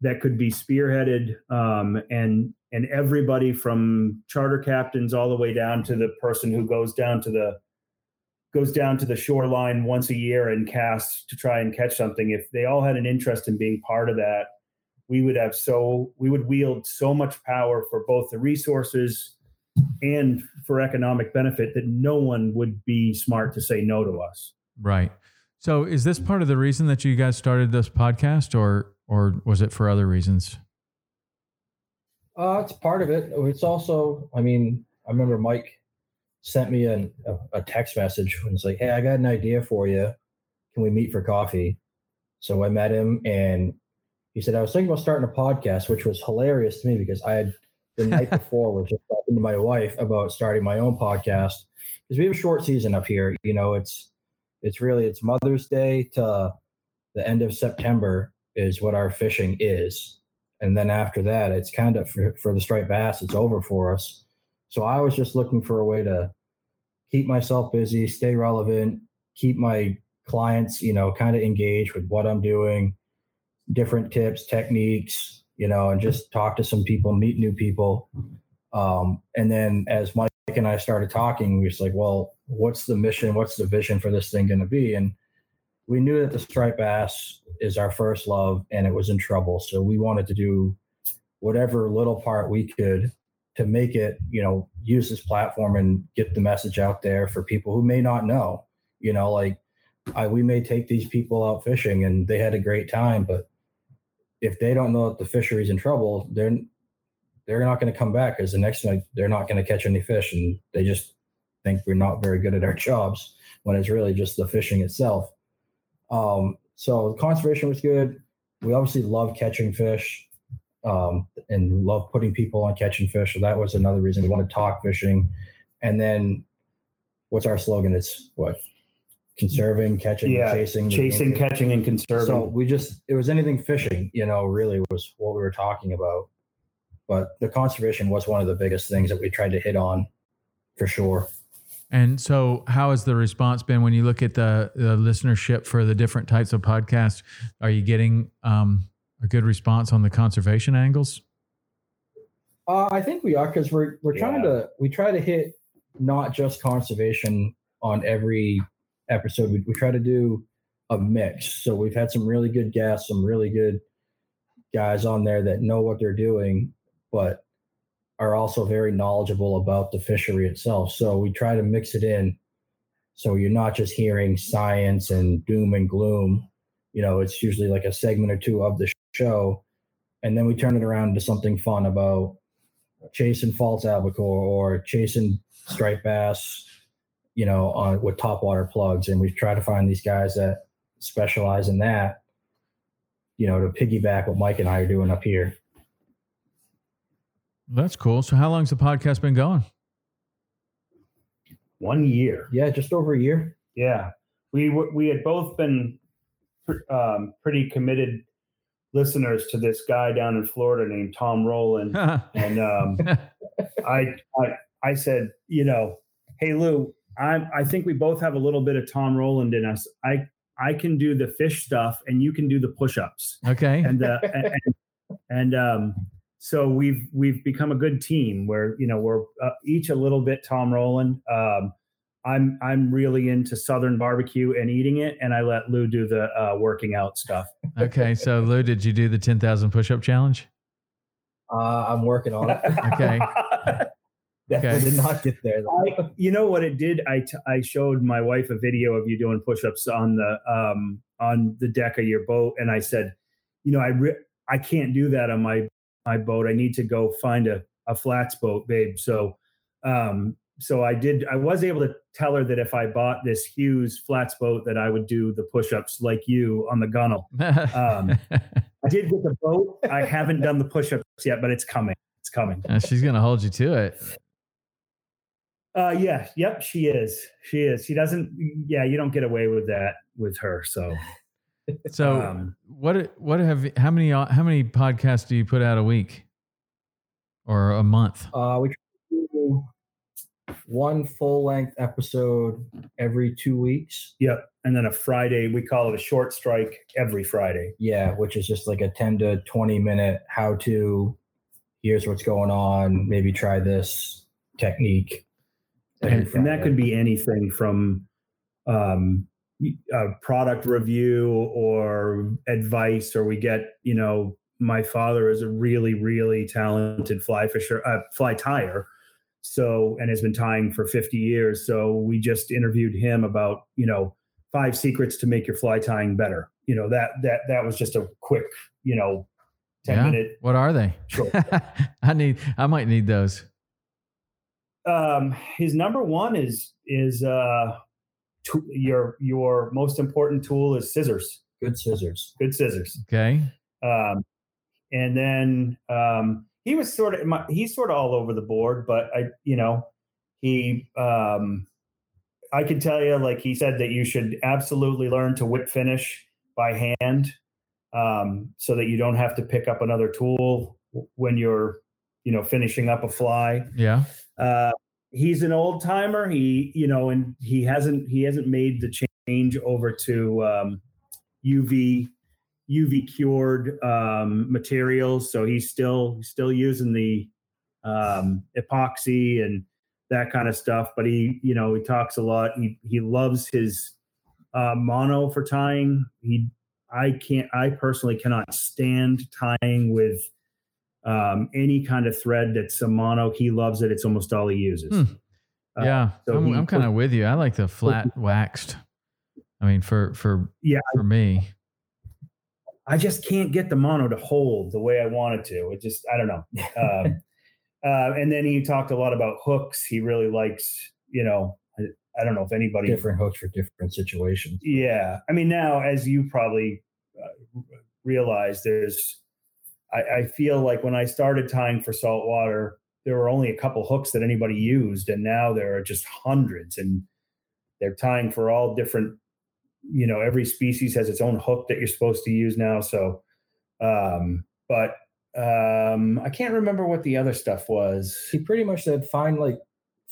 that could be spearheaded um, and and everybody from charter captains all the way down to the person who goes down to the goes down to the shoreline once a year and casts to try and catch something. If they all had an interest in being part of that we would have so we would wield so much power for both the resources and for economic benefit that no one would be smart to say no to us. Right. So is this part of the reason that you guys started this podcast or or was it for other reasons uh, it's part of it. It's also, I mean, I remember Mike sent me an, a, a text message and was like, Hey, I got an idea for you. Can we meet for coffee? So I met him and he said, I was thinking about starting a podcast, which was hilarious to me because I had the *laughs* night before was just talking to my wife about starting my own podcast because we have a short season up here. You know, it's, it's really, it's Mother's Day to the end of September is what our fishing is and then after that it's kind of for, for the striped bass it's over for us. So i was just looking for a way to keep myself busy stay relevant keep my clients you know kind of engaged with what i'm doing different tips techniques you know and just talk to some people meet new people. Um, and then as mike and i started talking we was like well what's the mission? What's the vision for this thing going to be? And we knew that the striped bass is our first love and it was in trouble. So we wanted to do whatever little part we could to make it, you know, use this platform and get the message out there for people who may not know. You know, like I, we may take these people out fishing and they had a great time, but if they don't know that the fishery's in trouble, they're they're not going to come back because the next night they're not going to catch any fish and they just think we're not very good at our *laughs* jobs when it's really just the fishing itself. Um, so conservation was good. We obviously love catching fish um, and love putting people on catching fish. So that was another reason we want to talk fishing. And then what's our slogan? It's what? Conserving, catching, yeah, chasing. Chasing, catching, and conserving. So we just, it was anything fishing, you know, really was what we were talking about. But the conservation was one of the biggest things that we tried to hit on for sure. And so, how has the response been when you look at the, the listenership for the different types of podcasts? Are you getting um, a good response on the conservation angles? Uh, I think we are because we're we're trying to we try to hit not just conservation on every episode. We, we try to do a mix. So we've had some really good guests, some really good guys on there that know what they're doing, but are also very knowledgeable about the fishery itself. So we try to mix it in. So you're not just hearing science and doom and gloom. You know, it's usually like a segment or two of the show. And then we turn it around to something fun about chasing false albacore or chasing striped bass, you know, on with topwater plugs. And we try to find these guys that specialize in that, you know, to piggyback what Mike and I are doing up here. That's cool. So, how long's the podcast been going? One year. Yeah, just over a year. Yeah, we we had both been um, pretty committed listeners to this guy down in Florida named Tom Rowland, *laughs* and um, *laughs* I, I I said, you know, hey Lou, I I think we both have a little bit of Tom Rowland in us. I I can do the fish stuff, and you can do the push-ups. Okay. And uh, and, and, and um, so we've we've become a good team where you know we're uh, each a little bit Tom Rowland. Um, I'm I'm really into Southern barbecue and eating it, and I let Lou do the uh, working out stuff. *laughs* okay, so Lou, did you do the ten thousand push up challenge? Uh, I'm working on it. *laughs* okay. *laughs* Definitely okay. did not get there. I, you know what it did? I, t- I showed my wife a video of you doing push-ups on the um, on the deck of your boat, and I said, you know, I re- I can't do that on my my boat. I need to go find a, a flats boat, babe. So, um, so I did, I was able to tell her that if I bought this Hewes flats boat, that I would do the push-ups like you on the gunnel. Um, *laughs* I did get the boat. I haven't done the push-ups yet, but it's coming. It's coming. And she's going to hold you to it. Uh, yeah. Yep. She is. She is. She doesn't, yeah, you don't get away with that with her. So, so um, what what have how many how many podcasts do you put out a week? or a month? Uh, we try to do one full length episode every two weeks. Yep. And then a Friday, we call it a short strike every Friday. Yeah, which is just like a 10 to 20 minute how to. Here's what's going on. Maybe try this technique. And, and that could be anything from um, a product review or advice, or we get, you know, my father is a really, really talented fly fisher, uh, fly tire. So, and has been tying for 50 years. So we just interviewed him about, you know, five secrets to make your fly tying better. You know, that, that, that was just a quick, you know, 10 Yeah? minute What are they? Sure. *laughs* I need. I might need those. um his number one is is uh to, your your most important tool is scissors good scissors. good scissors Okay. um and then um he was sort of my, he's sort of all over the board but i you know he um i can tell you like he said that you should absolutely learn to whip finish by hand um so that you don't have to pick up another tool when you're you know finishing up a fly Yeah. uh, he's an old timer. He, you know, and he hasn't he hasn't made the change over to um, UV UV cured um, materials. So he's still still using the um, epoxy and that kind of stuff. But he, you know, he talks a lot. He he loves his uh, mono for tying. He I can't I personally cannot stand tying with um, any kind of thread that's a mono. He loves it. It's almost all he uses. Hmm. Uh, yeah. so I'm, I'm kind of with you. I like the flat *laughs* waxed. I mean, for for Yeah, for me. I just can't get the mono to hold the way I want it to. It just, I don't know. *laughs* Um, uh, and then he talked a lot about hooks. He really likes, you know, I, I don't know if anybody. Different hooks for different situations. Yeah. I mean, now, as you probably uh, realize, there's, I, I feel like when I started tying for saltwater, there were only a couple hooks that anybody used. And now there are just hundreds and they're tying for all different, you know, every species has its own hook that you're supposed to use now. So, um, but um, I can't remember what the other stuff was. He pretty much said find like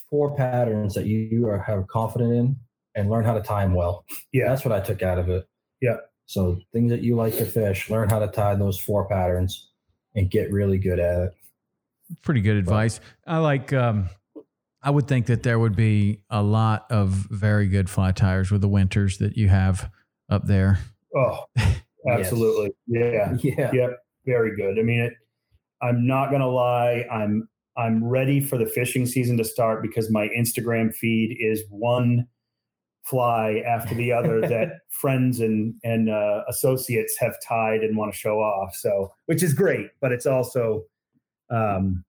four patterns that you, you are have confident in and learn how to tie them well. Yeah. That's what I took out of it. Yeah. So things that you like to fish, learn how to tie those four patterns and get really good at it. Pretty good advice. I like. Um, I would think that there would be a lot of very good fly tires with the winters that you have up there. Oh, *laughs* absolutely. Yeah. *laughs* Yeah. Yep, very good. I mean, it, I'm not gonna lie. I'm I'm ready for the fishing season to start because my Instagram feed is one fly after the other *laughs* that friends and and uh, associates have tied and want to show off. So, which is great, but it's also um,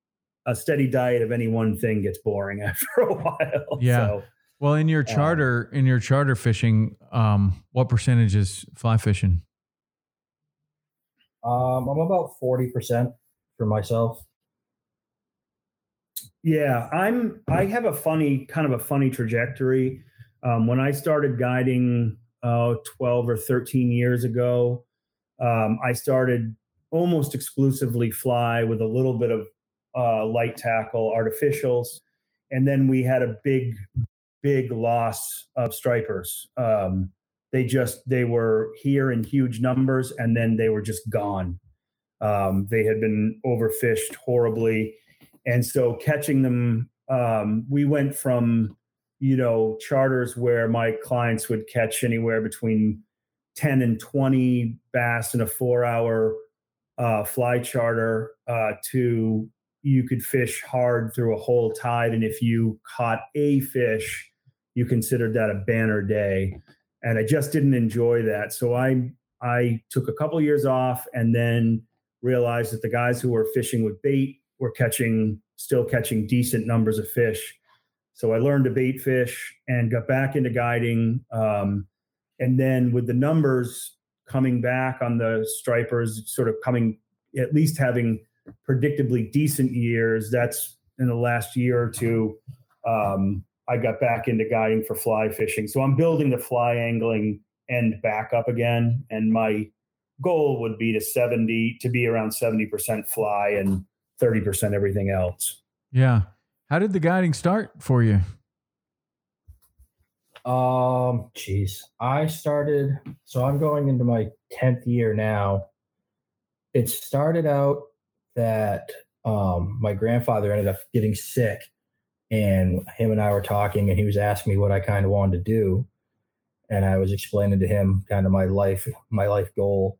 a steady diet of any one thing gets boring *laughs* after a while. Yeah. So, Well, in your Um, charter, in your charter fishing, um, what percentage is fly fishing? Um, I'm about 40% for myself. Yeah, I'm. I have a funny kind of a funny trajectory. Um, when I started guiding uh, 12 or 13 years ago, um, I started almost exclusively fly with a little bit of uh, light tackle artificials, and then we had a big, big loss of stripers. Um, they just they were here in huge numbers, and then they were just gone. Um, they had been overfished horribly and so catching them um, we went from you know charters where my clients would catch anywhere between 10 and 20 bass in a four hour uh, fly charter uh, to you could fish hard through a whole tide. And if you caught a fish you considered that a banner day. And i just didn't enjoy that. So i i took a couple years off and then realized that the guys who were fishing with bait were catching still catching decent numbers of fish so i learned to bait fish and got back into guiding um, and then with the numbers coming back on the stripers sort of coming at least having predictably decent years that's in the last year or two um, i got back into guiding for fly fishing so i'm building the fly angling end back up again and my goal would be to 70 to be around 70% fly and 30% everything else. Yeah. How did the guiding start for you? Um, geez, I started. So I'm going into my tenth year now. It started out that um, my grandfather ended up getting sick, and him and I were talking, and he was asking me what I kind of wanted to do, and I was explaining to him kind of my life, my life goal,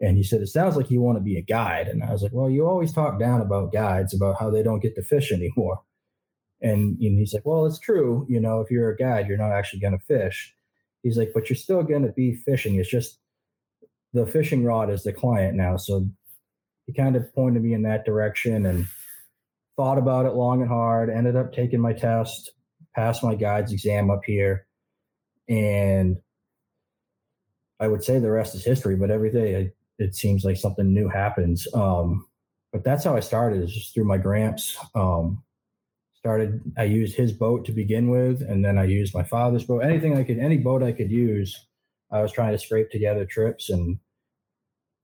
and he said, "It sounds like you want to be a guide," and I was like, "Well, you always talk down about guides about how they don't get to fish anymore." And, and he's like, well, it's true. You know, if you're a guide, you're not actually going to fish. He's like, but you're still going to be fishing. It's just the fishing rod is the client now. So he kind of pointed me in that direction and thought about it long and hard. Ended up taking my test, passed my guides exam up here. And I would say the rest is history, but every day I, it seems like something new happens. Um, but that's how I started is just through my gramps. Um, started i used his boat to begin with and then i used my father's boat anything i could any boat i could use i was trying to scrape together trips and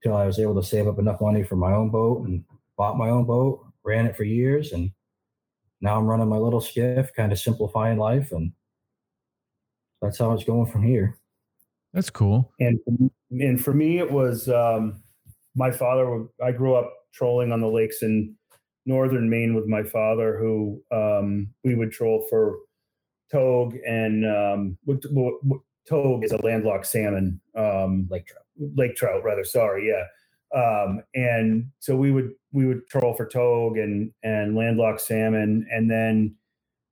until i was able to save up enough money for my own boat and bought my own boat ran it for years and now i'm running my little skiff kind of simplifying life and that's how it's going from here That's cool. And and for me, it was um, my father. I grew up trolling on the lakes in northern Maine with my father, who um, we would troll for togue and um, togue is a landlocked salmon, um, lake trout lake trout rather. Sorry, yeah. Um, and so we would we would troll for togue and and landlocked salmon, and then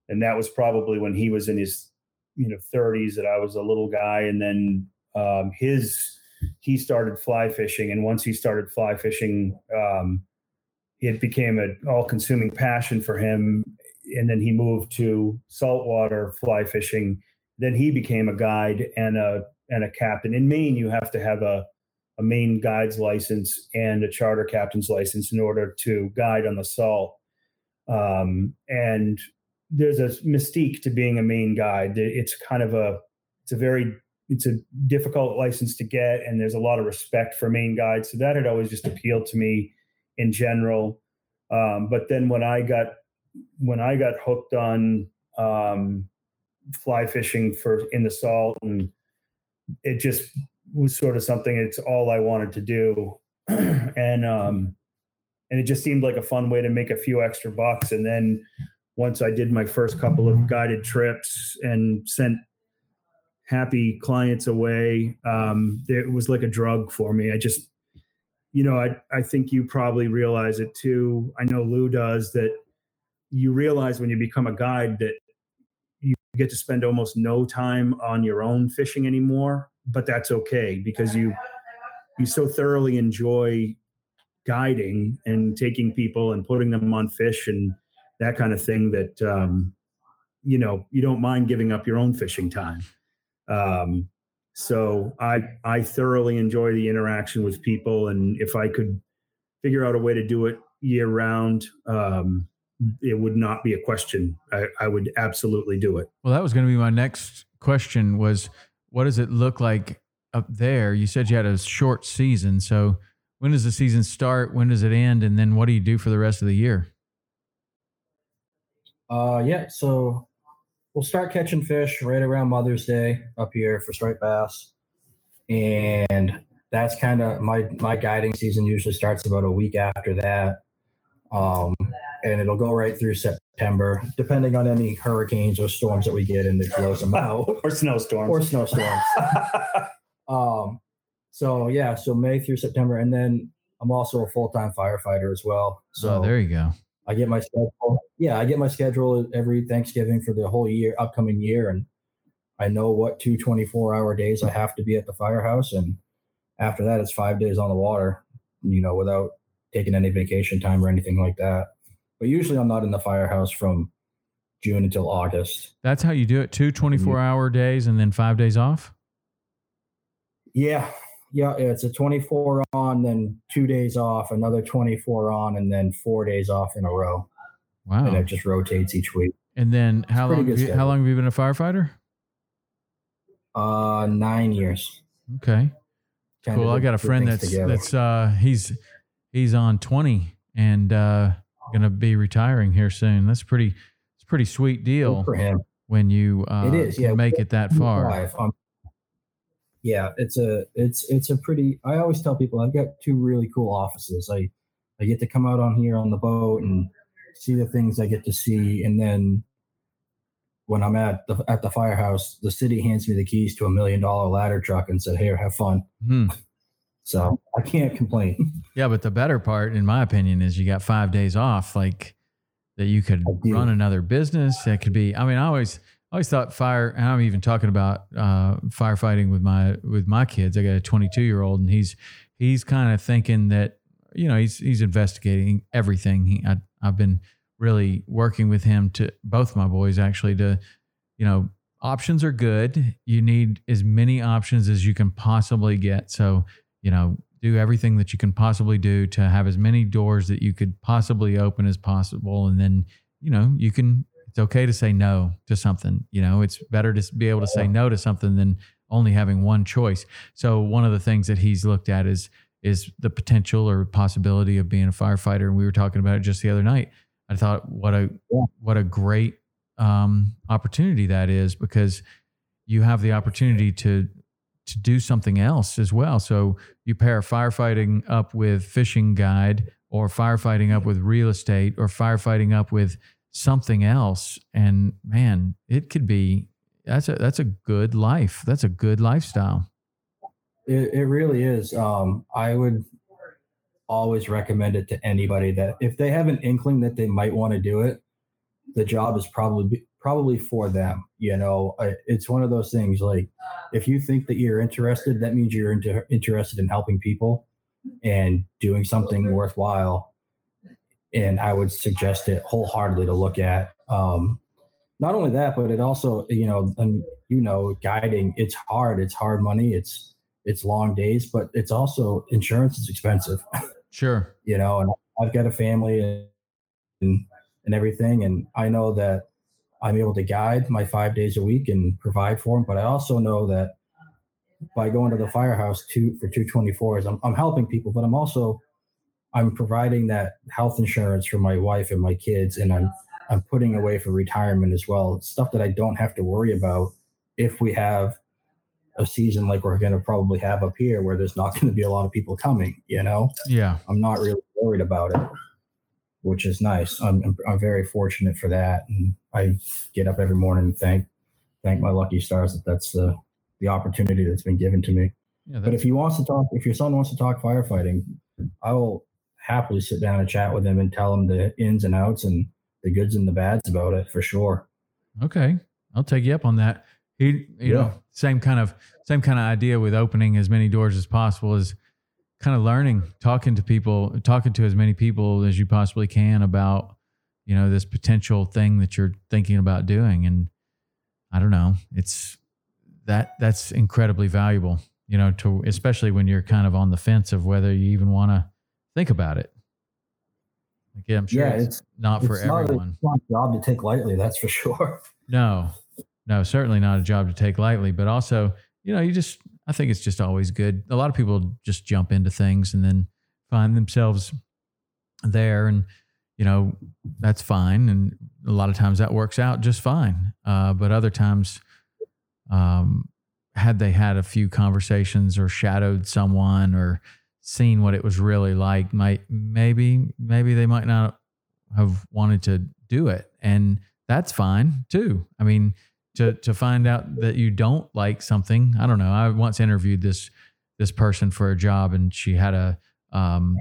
and that was probably when he was in his you know 30s that I was a little guy, and then um, his he started fly fishing, and once he started fly fishing, um, it became an all-consuming passion for him. And then he moved to saltwater fly fishing. Then he became a guide and a and a captain. In Maine, you have to have a a Maine guide's license and a charter captain's license in order to guide on the salt. Um, and there's a mystique to being a Maine guide. It's kind of a it's a very it's a difficult license to get, and there's a lot of respect for Maine guides. So that had always just appealed to me in general. Um, but then when I got when I got hooked on um, fly fishing for in the salt, and it just was sort of something. It's all I wanted to do, *clears throat* and um, and it just seemed like a fun way to make a few extra bucks. And then once I did my first couple of guided trips and sent happy clients away, um, it was like a drug for me. I just, you know, I I think you probably realize it too. I know Lou does that. You realize when you become a guide that you get to spend almost no time on your own fishing anymore, but that's okay because you you so thoroughly enjoy guiding and taking people and putting them on fish and that kind of thing that um, you know you don't mind giving up your own fishing time um, so i i thoroughly enjoy the interaction with people and if i could figure out a way to do it year round um, it would not be a question I, I would absolutely do it Well, that was going to be my next question was what does it look like up there? You said you had a short season. So when does the season start? When does it end? And then what do you do for the rest of the year? Uh, yeah. So we'll start catching fish right around Mother's Day up here for striped bass, and that's kind of my my guiding season. Usually starts about a week after that, um, and it'll go right through September, depending on any hurricanes or storms that we get, and it blows them out, *laughs* or snowstorms or snowstorms. *laughs* um, so yeah, so May through September, and then I'm also a full time firefighter as well. So oh, there you go. I get my schedule. Yeah, I get my schedule every Thanksgiving for the whole year, upcoming year, and I know what two 24 hour days I have to be at the firehouse, and after that, it's five days on the water. You know, without taking any vacation time or anything like that. But usually, I'm not in the firehouse from June until August. That's how you do it. Two 24 mm-hmm. hour days and then five days off. Yeah, yeah, it's a 24 on, then two days off, another 24 on, and then four days off in a row, Wow. and it just rotates each week. And then how long? Have you, how long have you been a firefighter? Uh, nine years. Okay. Kinda cool. I got a friend that's together. that's uh he's he's on 20 and uh going to be retiring here soon. That's pretty. It's pretty sweet deal for him. when you uh, It is, yeah. make it that far. Um, yeah, it's a it's it's a pretty. I always tell people I've got two really cool offices. I I get to come out on here on the boat and see the things I get to see, and then when I'm at the at the firehouse, the city hands me the keys to a million dollar ladder truck and said, "Here, have fun." Hmm. *laughs* So I can't complain. *laughs* Yeah, but the better part, in my opinion, is you got five days off, like that you could run another business. That could be. I mean, I always, always thought fire. And I'm even talking about uh, firefighting with my with my kids. I got a 22 year old, and he's he's kind of thinking that you know he's he's investigating everything. He, I, I've been really working with him to both my boys actually to you know options are good. You need as many options as you can possibly get. So you know do everything that you can possibly do to have as many doors that you could possibly open as possible and then you know you can it's okay to say no to something you know it's better to be able to say no to something than only having one choice so one of the things that he's looked at is is the potential or possibility of being a firefighter and we were talking about it just the other night i thought what a Yeah. what a great um, opportunity that is because you have the opportunity to to do something else as well. So you pair firefighting up with fishing guide or firefighting up with real estate or firefighting up with something else and man, it could be that's a that's a good life. That's a good lifestyle. It, it really is. Um, I would always recommend it to anybody that if they have an inkling that they might want to do it, the job is probably probably for them. You know, it's one of those things. Like, if you think that you're interested, that means you're into, interested in helping people and doing something worthwhile. And I would suggest it wholeheartedly to look at. Um, not only that, but it also, you know, and you know, guiding. It's hard. It's hard money. It's it's long days, but it's also insurance is expensive, Sure. *laughs* you know, and I've got a family and and everything, and I know that I'm able to guide my five days a week and provide for them. But I also know that by going to the firehouse two for two twenty fours, I'm I'm helping people, but I'm also I'm providing that health insurance for my wife and my kids, and I'm I'm putting away for retirement as well. Stuff that I don't have to worry about if we have a season like we're going to probably have up here, where there's not going to be a lot of people coming. You know, Yeah. I'm not really worried about it, which is nice. I'm I'm, very fortunate for that, and I get up every morning and thank thank my lucky stars that that's the the opportunity that's been given to me. Yeah. But if he wants to talk, if your son wants to talk firefighting, I will happily sit down and chat with him and tell him the ins and outs and the goods and the bads about it for sure. okay. I'll take you up on that. He, you know, same kind of same kind of idea with opening as many doors as possible is kind of learning, talking to people, talking to as many people as you possibly can about, you know, this potential thing that you're thinking about doing. And I don't know, it's that that's incredibly valuable, you know, to especially when you're kind of on the fence of whether you even want to think about it. Like, yeah, I'm sure Yeah, it's, it's not for it's not, a, everyone. it's not a job to take lightly, that's for *laughs* sure. No, no, certainly not a job to take lightly, but also, you know, you just, I think it's just always good. A lot of people just jump into things and then find themselves there and, you know, that's fine. And a lot of times that works out just fine. Uh, but other times, um, had they had a few conversations or shadowed someone or seen what it was really like, might maybe, maybe they might not have wanted to do it. And that's fine too. I mean, to to find out that you don't like something, I don't know. I once interviewed this this person for a job, and she had a um,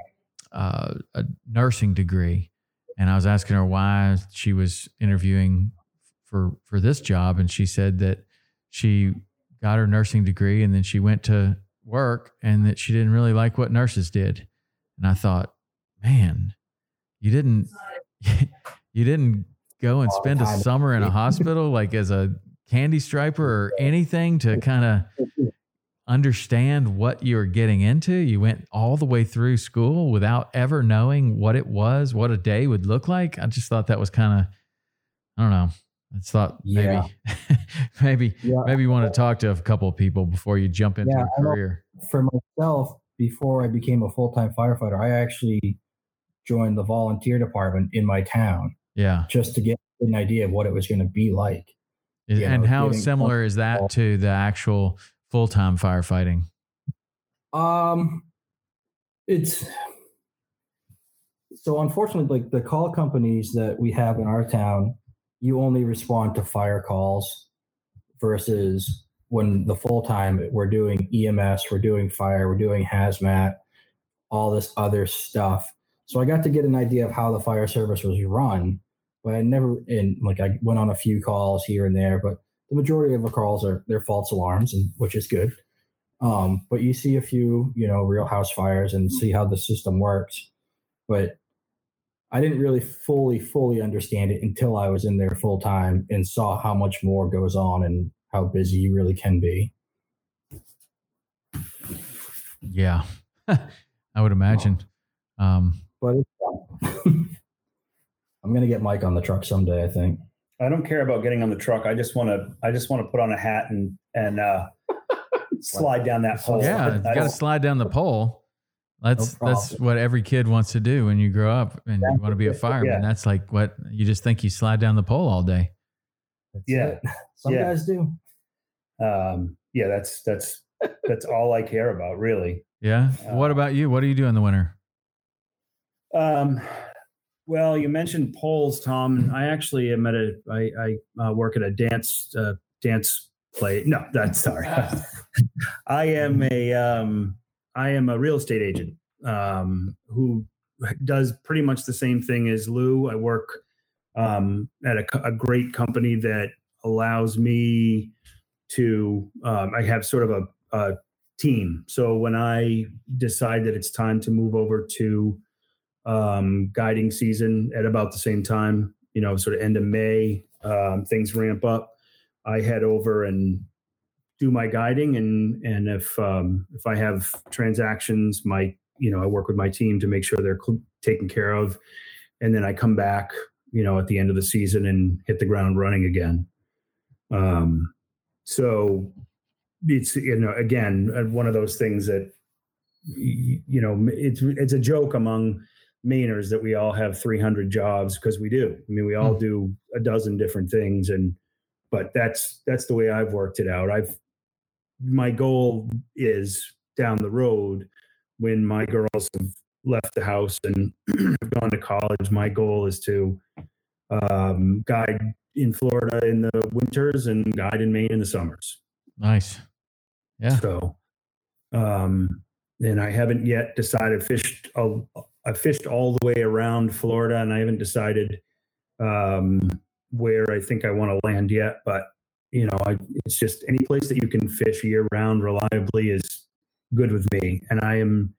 uh, a nursing degree, and I was asking her why she was interviewing for for this job, and she said that she got her nursing degree, and then she went to work, and that she didn't really like what nurses did, and I thought, man, you didn't *laughs* you didn't go and spend a summer in a *laughs* hospital like as a candy striper or anything to kind of understand what you were getting into. You went all the way through school without ever knowing what it was, what a day would look like. I just thought that was kind of, I don't know. I just thought maybe, Yeah. *laughs* maybe, Yeah. maybe you want to talk to a couple of people before you jump into Yeah, a career. For myself, before I became a full time firefighter, I actually joined the volunteer department in my town Yeah. just to get an idea of what it was going to be like. Is- and know, how similar is that to the actual full time firefighting? Um, it's so unfortunately, like the call companies that we have in our town, you only respond to fire calls versus when the full time we're doing EMS, we're doing fire, we're doing hazmat, all this other stuff. So I got to get an idea of how the fire service was run, but I never in like I went on a few calls here and there, but the majority of the calls are they're false alarms, and which is good. Um, but you see a few, you know, real house fires and see how the system works. But I didn't really fully, fully understand it until I was in there full time and saw how much more goes on and how busy you really can be. Yeah. *laughs* I would imagine. Um, But it's fun. *laughs* I'm gonna get Mike on the truck someday, I think. I don't care about getting on the truck. I just want to. I just want to put on a hat and and uh, *laughs* slide down that pole. yeah, you got to slide down the pole. That's No that's what every kid wants to do when you grow up and you want to be a fireman. Yeah. That's like what you just think you slide down the pole all day. That's Yeah. it. *laughs* Some Yeah. guys do. um, yeah, that's that's that's all I care about, really. Yeah. what Uh, about you? What do you do in the winter? Um, well, you mentioned poles, Tom. I actually am at a. I, I uh, work at a dance uh, dance play. No, that's sorry. *laughs* I am a. Um, I am a real estate agent um, who does pretty much the same thing as Lou. I work um, at a, a great company that allows me to. Um, I have sort of a, a team. So when I decide that it's time to move over to um, guiding season at about the same time, you know, sort of end of May, um, things ramp up. I head over and do my guiding, and and if um, if I have transactions, my you know I work with my team to make sure they're cl- taken care of, and then I come back, you know, at the end of the season and hit the ground running again. Um, so it's you know again uh, one of those things that you know it's it's a joke among Mainers that we all have 300 jobs because we do. I mean, we all do a dozen different things, and but that's that's the way I've worked it out. I've my goal is down the road when my girls have left the house and have *clears throat* gone to college. My goal is to um, guide in Florida in the winters and guide in Maine in the summers. Nice. Yeah. So, um, and I haven't yet decided. Fished. i I fished all the way around Florida, and I haven't decided um, where I think I want to land yet. But you know, I, it's just any place that you can fish year round reliably is good with me, and I am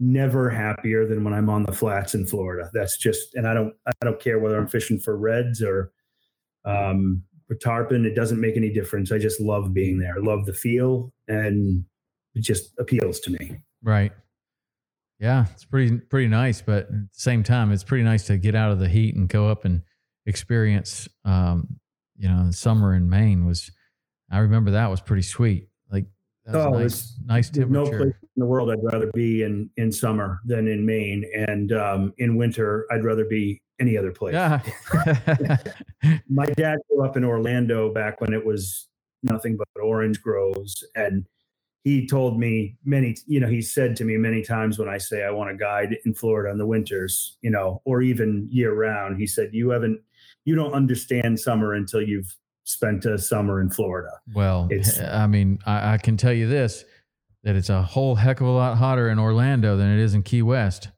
never happier than when I'm on the flats in Florida. That's just, and I don't, I don't care whether I'm fishing for reds or um, for tarpon. It doesn't make any difference. I just love being there. I love the feel, and it just appeals to me. Right. Yeah, it's pretty pretty nice, but at the same time, it's pretty nice to get out of the heat and go up and experience. Um, you know, the summer in Maine was. I remember that was pretty sweet. Like that was Oh, nice, it's- nice There's no place in the world I'd rather be in in summer than in Maine, and um, in winter I'd rather be any other place. Yeah. *laughs* *laughs* My dad grew up in Orlando back when it was nothing but orange groves, and he told me many, you know, he said to me many times when I say I want to guide in Florida in the winters, you know, or even year round, he said, "You haven't, you don't understand summer until you've spent a summer in Florida." well, It's- *laughs* I mean, I, I can tell you this: that it's a whole heck of a lot hotter in Orlando than it is in Key West.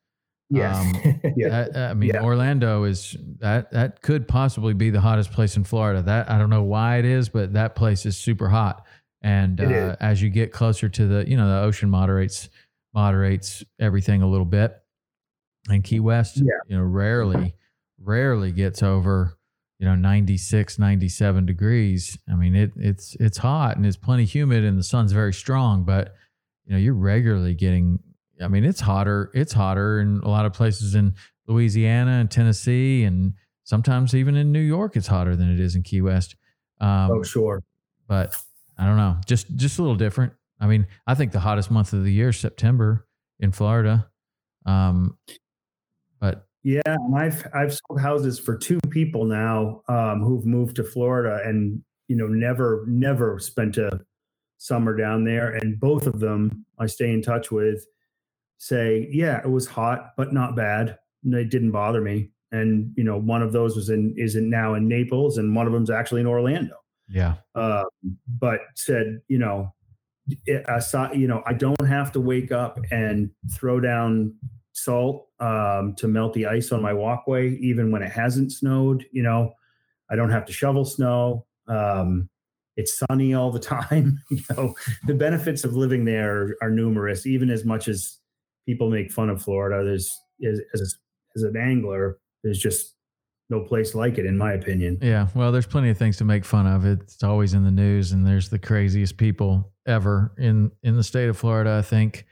Yes. Um, *laughs* Yeah. That- I mean, Yeah. Orlando is that that could possibly be the hottest place in Florida. That I don't know why it is, but that place is super hot. And uh, as you get closer to the, you know, the ocean moderates moderates everything a little bit. And Key West, Yeah. you know, rarely rarely gets over, you know, 96, 97 degrees. I mean, it it's it's hot and it's plenty humid and the sun's very strong, but you know, you're regularly getting I mean, it's hotter. It's hotter in a lot of places in Louisiana and Tennessee, and sometimes even in New York, it's hotter than it is in Key West. Um, oh, sure. But I don't know, just just a little different. I mean, I think the hottest month of the year is September in Florida. Um, But yeah, and I've I've sold houses for two people now um, who've moved to Florida and you know never never spent a summer down there, and both of them I stay in touch with say, yeah, it was hot but not bad. And it didn't bother me. And you know, one of those was in is in now in Naples, and one of them's actually in Orlando. Yeah, Uh, but said, you know, I saw, you know, I don't have to wake up and throw down salt um, to melt the ice on my walkway, even when it hasn't snowed. You know, I don't have to shovel snow. Um, it's sunny all the *laughs* time. you know, the benefits of living there are numerous, even as much as people make fun of Florida. There's as, as, as an angler, there's just no place like it, in my opinion. yeah. Well, there's plenty of things to make fun of. It's always in the news, and there's the craziest people ever in in the state of Florida. I think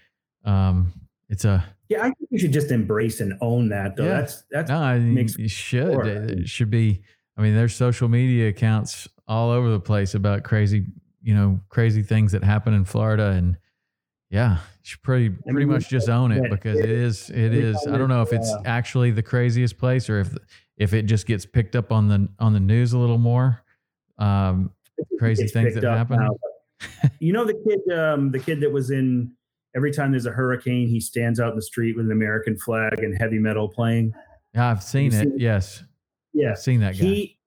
um, it's a Yeah, I think we should just embrace and own that. Though Yeah. that's that's no. I mean, you should. It should be. I mean, there's social media accounts all over the place about crazy, you know, crazy things that happen in Florida, and yeah, you should pretty I pretty mean, much just own it because it is. It is. I don't know if it's uh, actually the craziest place or if if it just gets picked up on the on the news a little more. Um, crazy things that happen. now. *laughs* you know the kid, um, the kid that was in. Every time there's a hurricane, he stands out in the street with an American flag and heavy metal playing. yeah, I've seen you it. seen- Yes, Yeah, I've seen that guy. he.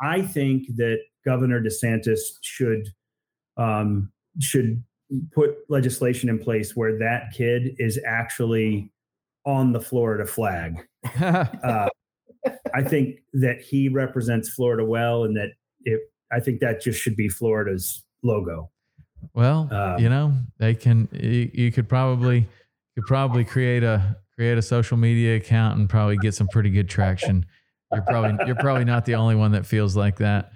I think that Governor DeSantis should um, should put legislation in place where that kid is actually on the Florida flag. *laughs* uh, I think that he represents Florida well, and that it. I think that just should be Florida's logo. Well, Um, you know, they can. You, you could probably could probably create a create a social media account and probably get some pretty good traction. You're probably you're probably not the only one that feels like that.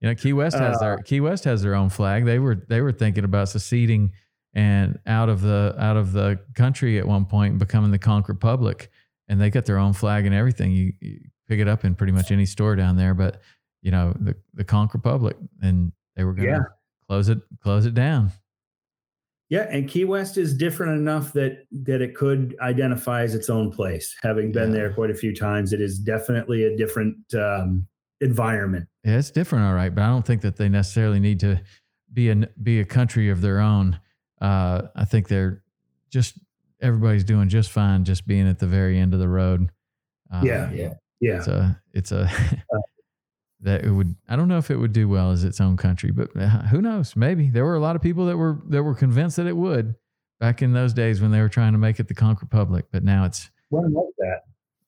You know, Key West has Uh, their Key West has their own flag. They were they were thinking about seceding and out of the out of the country at one point becoming the Conch Republic, and they got their own flag and everything. You, you pick it up in pretty much any store down there, but you know the the Conch Republic, and they were going to Yeah. close it close it down. Yeah, and Key West is different enough that that it could identify as its own place. Having been Yeah. there quite a few times, it is definitely a different um, environment. Yeah, it's different, all right, but I don't think that they necessarily need to be a be a country of their own. Uh, I think they're just everybody's doing just fine, just being at the very end of the road. Uh, Yeah. Yeah. Yeah, it's a it's a *laughs* *laughs* that it would. I don't know if it would do well as its own country, but uh, who knows? Maybe there were a lot of people that were that were convinced that it would back in those days when they were trying to make it the Conch Republic. But now it's when was that?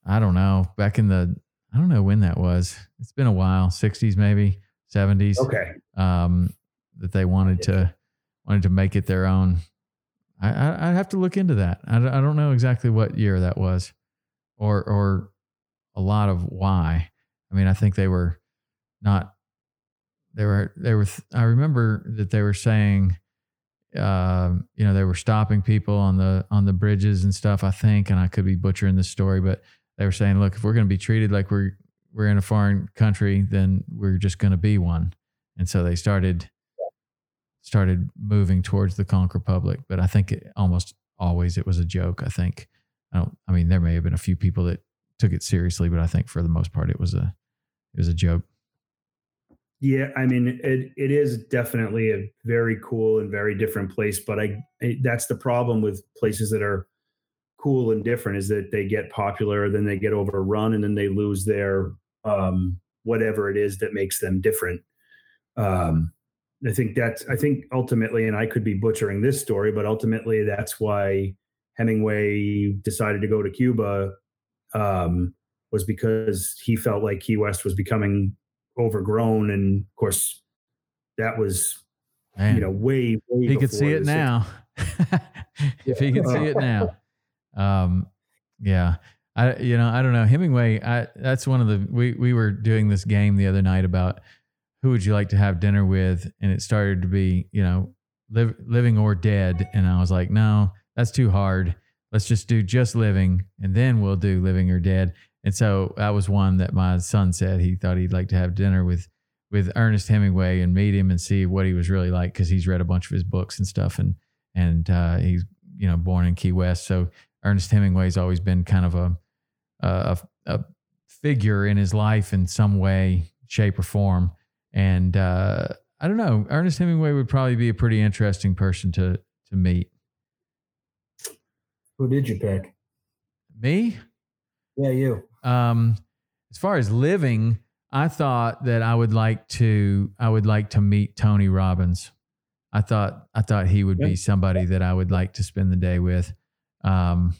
I don't know. Back in the I don't know when that was. It's been a while, sixties maybe, seventies Okay, um, that they wanted to wanted to make it their own. I, I I'd have to look into that. I, I don't know exactly what year that was, or or a lot of why. I mean, I think they were not. They were they were. I remember that they were saying, um, you know, they were stopping people on the on the bridges and stuff. I think, and I could be butchering this story, but they were saying, look, if we're going to be treated like we're we're in a foreign country, then we're just going to be one. And so they started started moving towards the Conch Republic. But I think it, almost always it was a joke. I think. I don't. I mean, there may have been a few people that took it seriously, but I think for the most part, it was a it was a joke. yeah. I mean, it it is definitely a very cool and very different place. But I, that's the problem with places that are cool and different is that they get popular, then they get overrun, and then they lose their um, whatever it is that makes them different. Um, I think that's I think ultimately, and I could be butchering this story, but ultimately that's why Hemingway decided to go to Cuba um, was because he felt like Key West was becoming overgrown, and of course that was Man, you know way way he could see it now. *laughs* if he could see it now, um, yeah. I you know I don't know Hemingway. I that's one of the we we were doing this game the other night about who would you like to have dinner with, and it started to be you know live, living or dead, and I was like, no, that's too hard. Let's just do just living, and then we'll do living or dead. And so that was one that my son said he thought he'd like to have dinner with with Ernest Hemingway and meet him and see what he was really like because he's read a bunch of his books and stuff and and uh, he's you know born in Key West so Ernest Hemingway's always been kind of a a, a figure in his life in some way, shape, or form. And uh, I don't know. Ernest Hemingway would probably be a pretty interesting person to to meet. Who did you pick? Me? Yeah, you. Um, as far as living, I thought that I would like to I would like to meet Tony Robbins. I thought I thought he would be somebody that I would like to spend the day with. Um,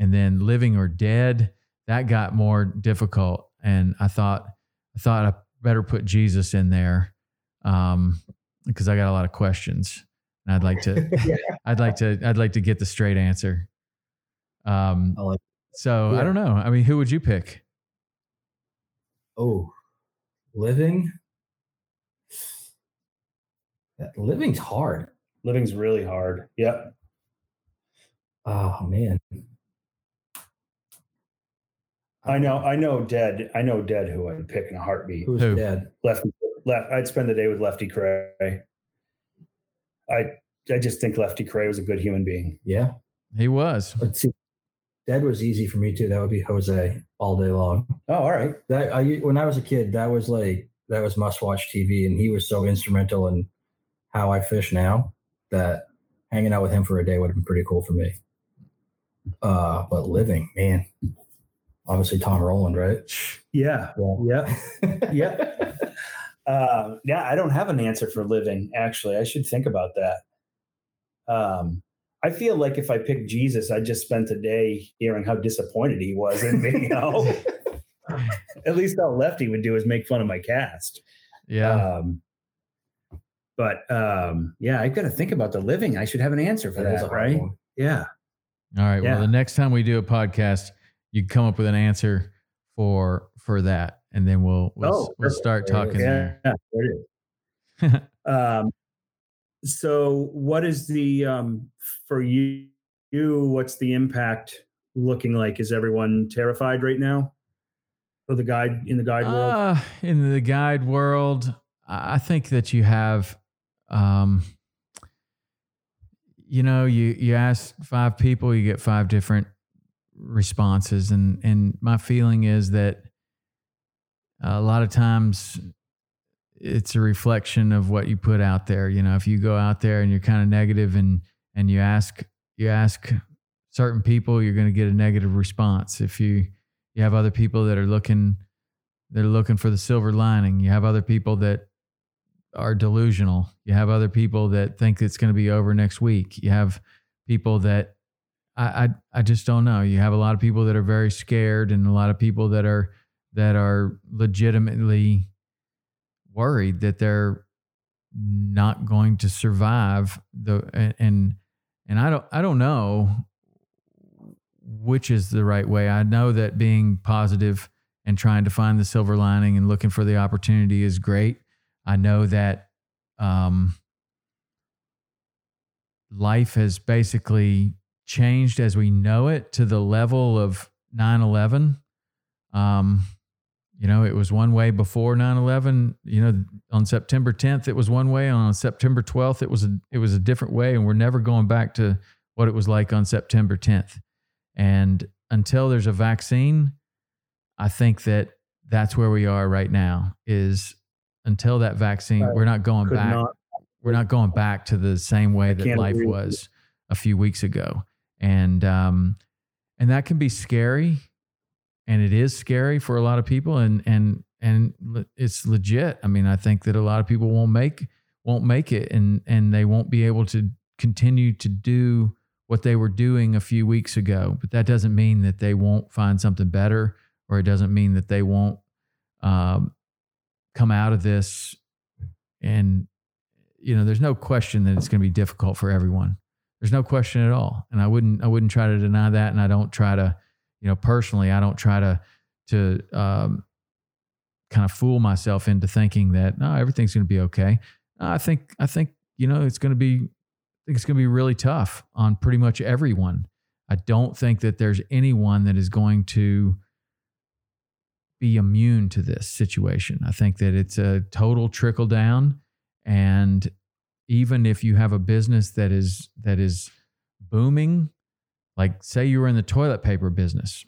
and then living or dead, that got more difficult. And I thought I thought I better put Jesus in there um, because I got a lot of questions. And I'd like to *laughs* *laughs* I'd like to I'd like to get the straight answer. Um, I like- so I don't know. I mean, who would you pick? Oh, living. That living's hard. Living's really hard. Yep. Oh man. I know. I know. Dead. I know. Dead. Who I'd pick in a heartbeat. Who's Who? dead? Lefty. Left. I'd spend the day with Lefty Kreh. I. I just think Lefty Kreh was a good human being. Yeah. He was. Let's see. Dead was easy for me too. That would be Jose all day long. Oh, all right. That I when I was a kid, that was like that was must watch TV, and he was so instrumental in how I fish now that hanging out with him for a day would have been pretty cool for me. Uh, but living, man, obviously Tom Rowland, right? Yeah. Yeah. Yeah. *laughs* Uh, yeah, I don't have an answer for living. Actually, I should think about that. Um, I feel like if I picked Jesus, I just spent a day hearing how disappointed he was in me. You *laughs* know, at least all Lefty would do is make fun of my cast. Yeah. Um, but um, yeah, I've got to think about the living. I should have an answer for That is a that, right? one. Yeah. All right. yeah. Well, the next time we do a podcast, you come up with an answer for for that, and then we'll we'll, Oh, we'll start talking. Yeah. there. there it is. *laughs* um, so what is the um, for you, you what's the impact looking like is everyone terrified right now for the guide in the guide world Uh, in the guide world, I I think that you have, um, you know, you you ask five people, you get five different responses, and and my feeling is that a lot of times it's a reflection of what you put out there. You know, if you go out there and you're kind of negative and and you ask you ask certain people, you're going to get a negative response. If you you have other people that are looking they're looking for the silver lining. You have other people that are delusional. You have other people that think it's going to be over next week. You have people that I, I I just don't know. You have a lot of people that are very scared, and a lot of people that are that are legitimately worried that they're not going to survive the and and, I don't I don't know which is the right way. I know that being positive and trying to find the silver lining and looking for the opportunity is great. I know that um, life has basically changed as we know it to the level of 9 11. Um, you know, it was one way before 9 11. You know, on September 10th, it was one way. On September 12th, it was a, it was a different way. And we're never going back to what it was like on September 10th. And until there's a vaccine, I think that that's where we are right now is until that vaccine, we're not going back. not- we're not going back to the same way that life agree with you. was a few weeks ago. And, um, and that can be scary and it is scary for a lot of people and, and, and it's legit. I mean, I think that a lot of people won't make, won't make it and, and they won't be able to continue to do what they were doing a few weeks ago. But that doesn't mean that they won't find something better, or it doesn't mean that they won't um, come out of this. And you know, there's no question that it's going to be difficult for everyone. There's no question at all. And I wouldn't, I wouldn't try to deny that. And I don't try to, you know, personally, I don't try to to um, kind of fool myself into thinking that no, everything's going to be okay. I think, I think, you know, it's going to be it's going to be really tough on pretty much everyone. I don't think that there's anyone that is going to be immune to this situation. I think that it's a total trickle down and even if you have a business that is that is booming, like say you were in the toilet paper business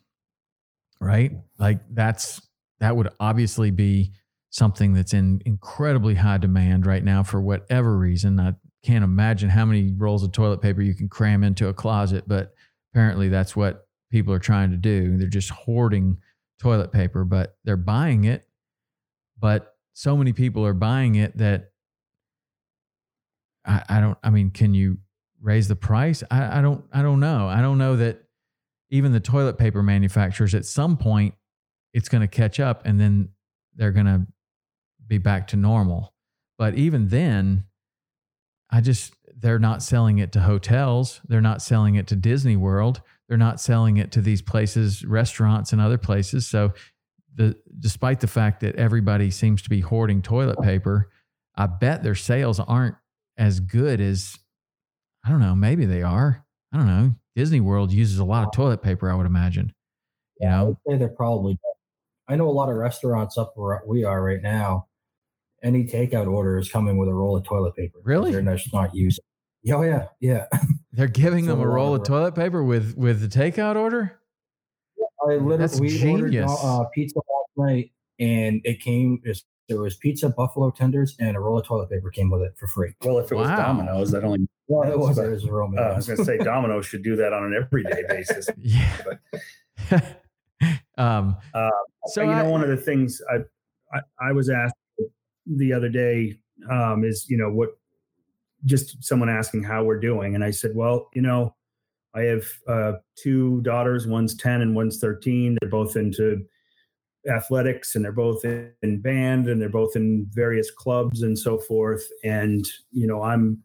right? Like that's that would obviously be something that's in incredibly high demand right now for whatever reason. I can't imagine how many rolls of toilet paper you can cram into a closet, but apparently that's what people are trying to do. They're just hoarding toilet paper, but they're buying it. But so many people are buying it that I, I don't I mean, can you raise the price? I, I don't I don't know. I don't know that even the toilet paper manufacturers at some point it's going to catch up and then they're going to be back to normal. But even then, I just, they're not selling it to hotels. They're not selling it to Disney World. They're not selling it to these places, restaurants, and other places. So, the, despite the fact that everybody seems to be hoarding toilet paper, I bet their sales aren't as good as, I don't know, maybe they are. I don't know. Disney World uses a lot of toilet paper, I would imagine. You Yeah, I know, would say they're probably. I know a lot of restaurants up where we are right now. Any takeout order is coming with a roll of toilet paper. Really? They're just not using. Oh yeah, yeah. *laughs* they're giving So them a roll of toilet paper with with the takeout order. I literally That's we ordered uh, pizza last night, and it came. it's- There was pizza, buffalo tenders, and a roll of toilet paper came with it for free. Well, if it was Wow. Domino's, that only Well, it was. But, It was a Roman. uh, I was going to say *laughs* Domino's should do that on an everyday *laughs* basis. Yeah. *laughs* um, Uh, so you know, one of the things I, I I was asked the other day um, is you know what just someone asking how we're doing, and I said, well, you know, I have uh, two daughters. One's ten and one's thirteen. They're both into athletics and they're both in, band and they're both in various clubs and so forth. And you know, I'm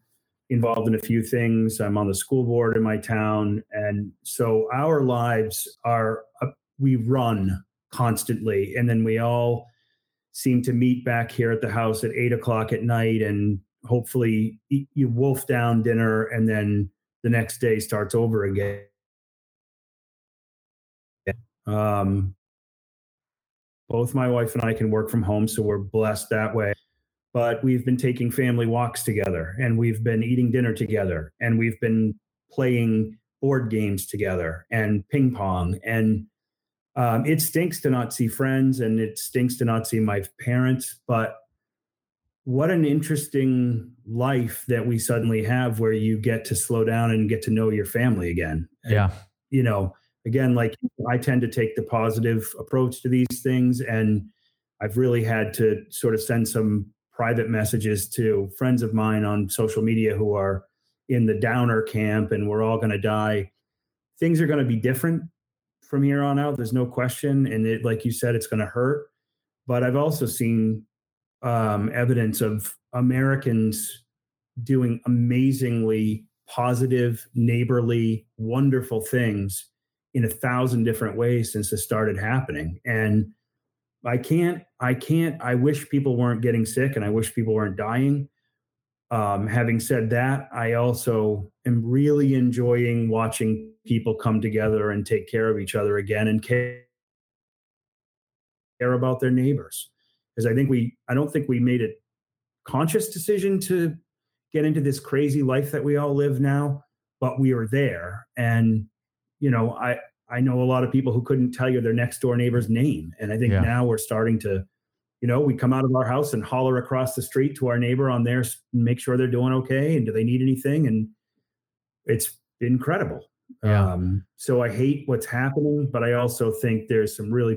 involved in a few things. I'm on the school board in my town, and so our lives are uh, we run constantly and then we all seem to meet back here at the house at eight o'clock at night and hopefully eat, you wolf down dinner and then the next day starts over again um, both my wife and i can work from home so we're blessed that way. But we've been taking family walks together and we've been eating dinner together and we've been playing board games together and ping pong and um, it stinks to not see friends and it stinks to not see my parents but what an interesting life that we suddenly have where you get to slow down and get to know your family again. Yeah, you know again like i tend to take the positive approach to these things and i've really had to sort of send some private messages to friends of mine on social media who are in the downer camp and we're all going to die. Things are going to be different from here on out there's no question and it like you said it's going to hurt. But i've also seen um, evidence of americans doing amazingly positive neighborly wonderful things in a thousand different ways since this started happening and i can't i can't i wish people weren't getting sick and i wish people weren't dying um, having said that, I also am really enjoying watching people come together and take care of each other again and care, care about their neighbors. Because I think we, I don't think we made a conscious decision to get into this crazy life that we all live now, but we are there. And, you know, I, I know a lot of people who couldn't tell you their next door neighbor's name. And I think Yeah. now we're starting to, you know, we come out of our house and holler across the street to our neighbor on theirs, make sure they're doing okay and do they need anything. And it's incredible. Yeah. Um, so I hate what's happening, but I also think there's some really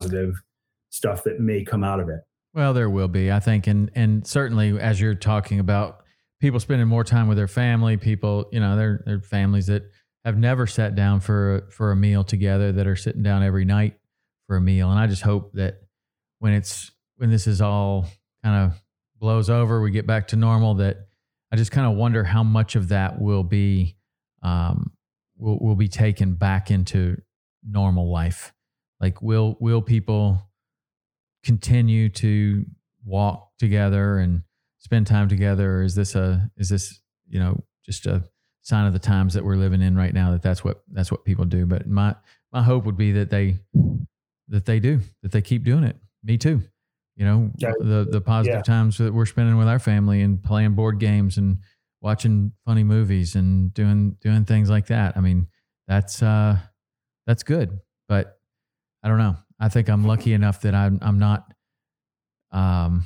positive stuff that may come out of it. Well, there will be, I think, and and certainly as you're talking about people spending more time with their family, people, you know, they're they're families that have never sat down for for a meal together that are sitting down every night for a meal, and I just hope that when it's when this is all kind of blows over, we get back to normal. That I just kind of wonder how much of that will be um, will will be taken back into normal life. Like, will will people continue to walk together and spend time together or is this a is this you know just a sign of the times that we're living in right now that that's what that's what people do but my my hope would be that they that they do that they keep doing it me too you know Yeah. the the positive Yeah. times that we're spending with our family and playing board games and watching funny movies and doing doing things like that i mean that's uh that's good. But I don't know. I think I'm lucky enough that I'm I'm not um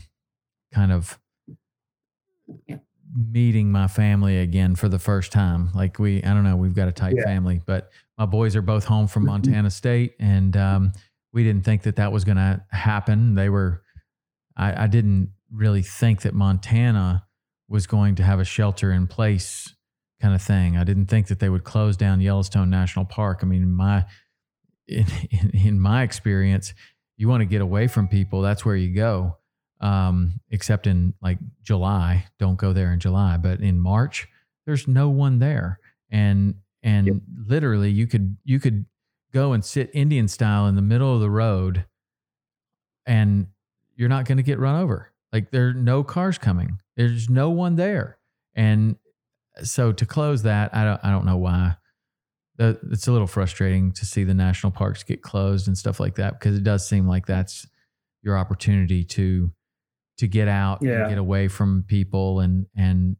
kind of meeting my family again for the first time. Like we, I don't know, we've got a tight Yeah. family, but my boys are both home from Montana State, and um, we didn't think that that was going to happen. They were, I, I didn't really think that Montana was going to have a shelter in place kind of thing. I didn't think that they would close down Yellowstone National Park. I mean, my in, in, in my experience, you want to get away from people. That's where you go um, except in like July. Don't go there in July, but in March, there's no one there, and and Yep. literally you could you could go and sit Indian style in the middle of the road, and you're not going to get run over. Like there are no cars coming. There's no one there, and so to close that, I don't I don't know why. It's a little frustrating to see the national parks get closed and stuff like that because it does seem like that's your opportunity to to get out Yeah. and get away from people and and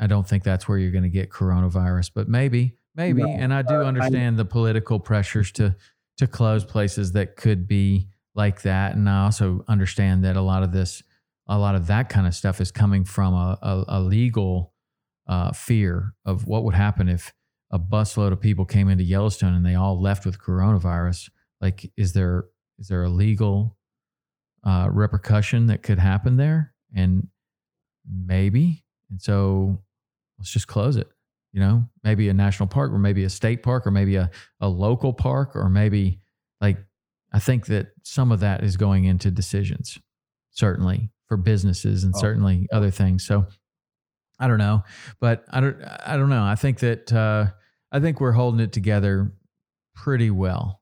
I don't think that's where you're going to get coronavirus, but maybe maybe No, and I do uh, I- understand the political pressures to to close places that could be like that and I also understand that a lot of this a lot of that kind of stuff is coming from a, a, a legal uh, fear of what would happen if a busload of people came into Yellowstone and they all left with coronavirus. Like, is there is there a legal uh, repercussion that could happen there? And maybe, and so let's just close it. You know, maybe a national park, or maybe a state park, or maybe a, a local park, or maybe like I think that some of that is going into decisions, certainly for businesses and Oh. certainly other things. So I don't know, but I don't. I don't know. I think that uh, I think we're holding it together pretty well.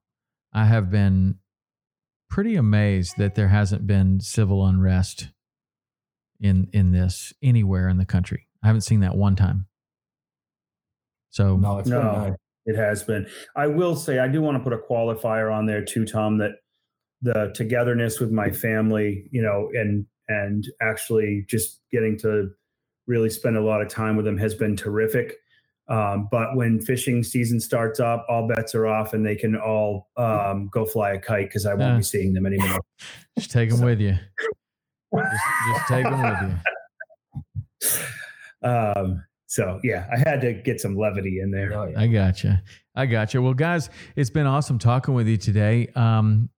I have been pretty amazed that there hasn't been civil unrest in in this anywhere in the country. I haven't seen that one time. So No, it's been No. nice. It has been. I will say, I do want to put a qualifier on there too, Tom. That the togetherness with my family, you know, and and actually just getting to really spend a lot of time with them has been terrific. Um, but when fishing season starts up, all bets are off, and they can all um, go fly a kite because I won't Yeah. be seeing them anymore. *laughs* just take them So- with you. *laughs* Just, just take them with you. Um, so yeah, I had to get some levity in there. Oh, yeah. I gotcha. I gotcha. Well, guys, it's been awesome talking with you today. Um,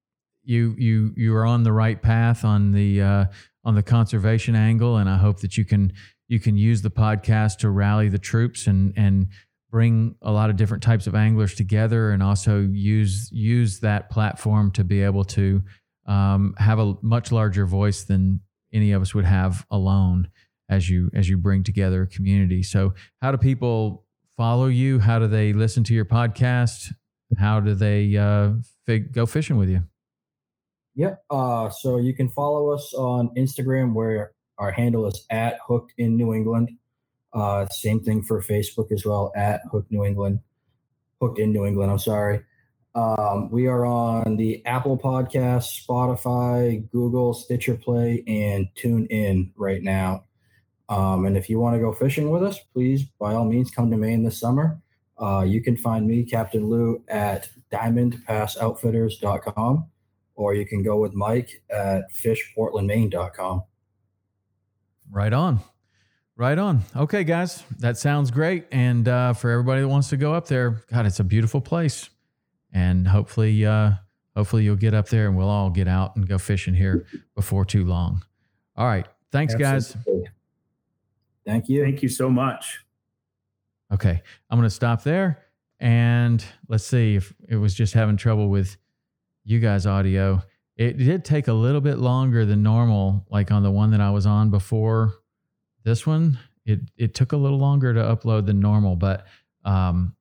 you you you are on the right path on the uh, on the conservation angle, and I hope that you can you can use the podcast to rally the troops and and bring a lot of different types of anglers together, and also use use that platform to be able to um, have a much larger voice than any of us would have alone as you as you bring together a community. So, how do people follow you? How do they listen to your podcast? How do they uh, fig- go fishing with you? Yep. Uh, so you can follow us on Instagram where our handle is at Hooked in New England. Uh, same thing for Facebook as well at Hooked New England. Hooked in New England. I'm sorry. Um, we are on the Apple Podcast, Spotify, Google, Stitcher Play, and Tune In right now. Um, and if you want to go fishing with us, please by all means come to Maine this summer. Uh, you can find me, Captain Lou, at diamondpassoutfitters.com or you can go with Mike at fishportlandmaine.com. Right on. Right on. Okay, guys, that sounds great. And uh, for everybody that wants to go up there, God, it's a beautiful place. And hopefully, uh, hopefully you'll get up there and we'll all get out and go fishing here before too long. All right. Thanks, guys. Thank you. Thank you so much. Okay, I'm going to stop there and let's see if it was just having trouble with you guys' audio. It did take a little bit longer than normal, like on the one that I was on before this one. It it took a little longer to upload than normal, but um,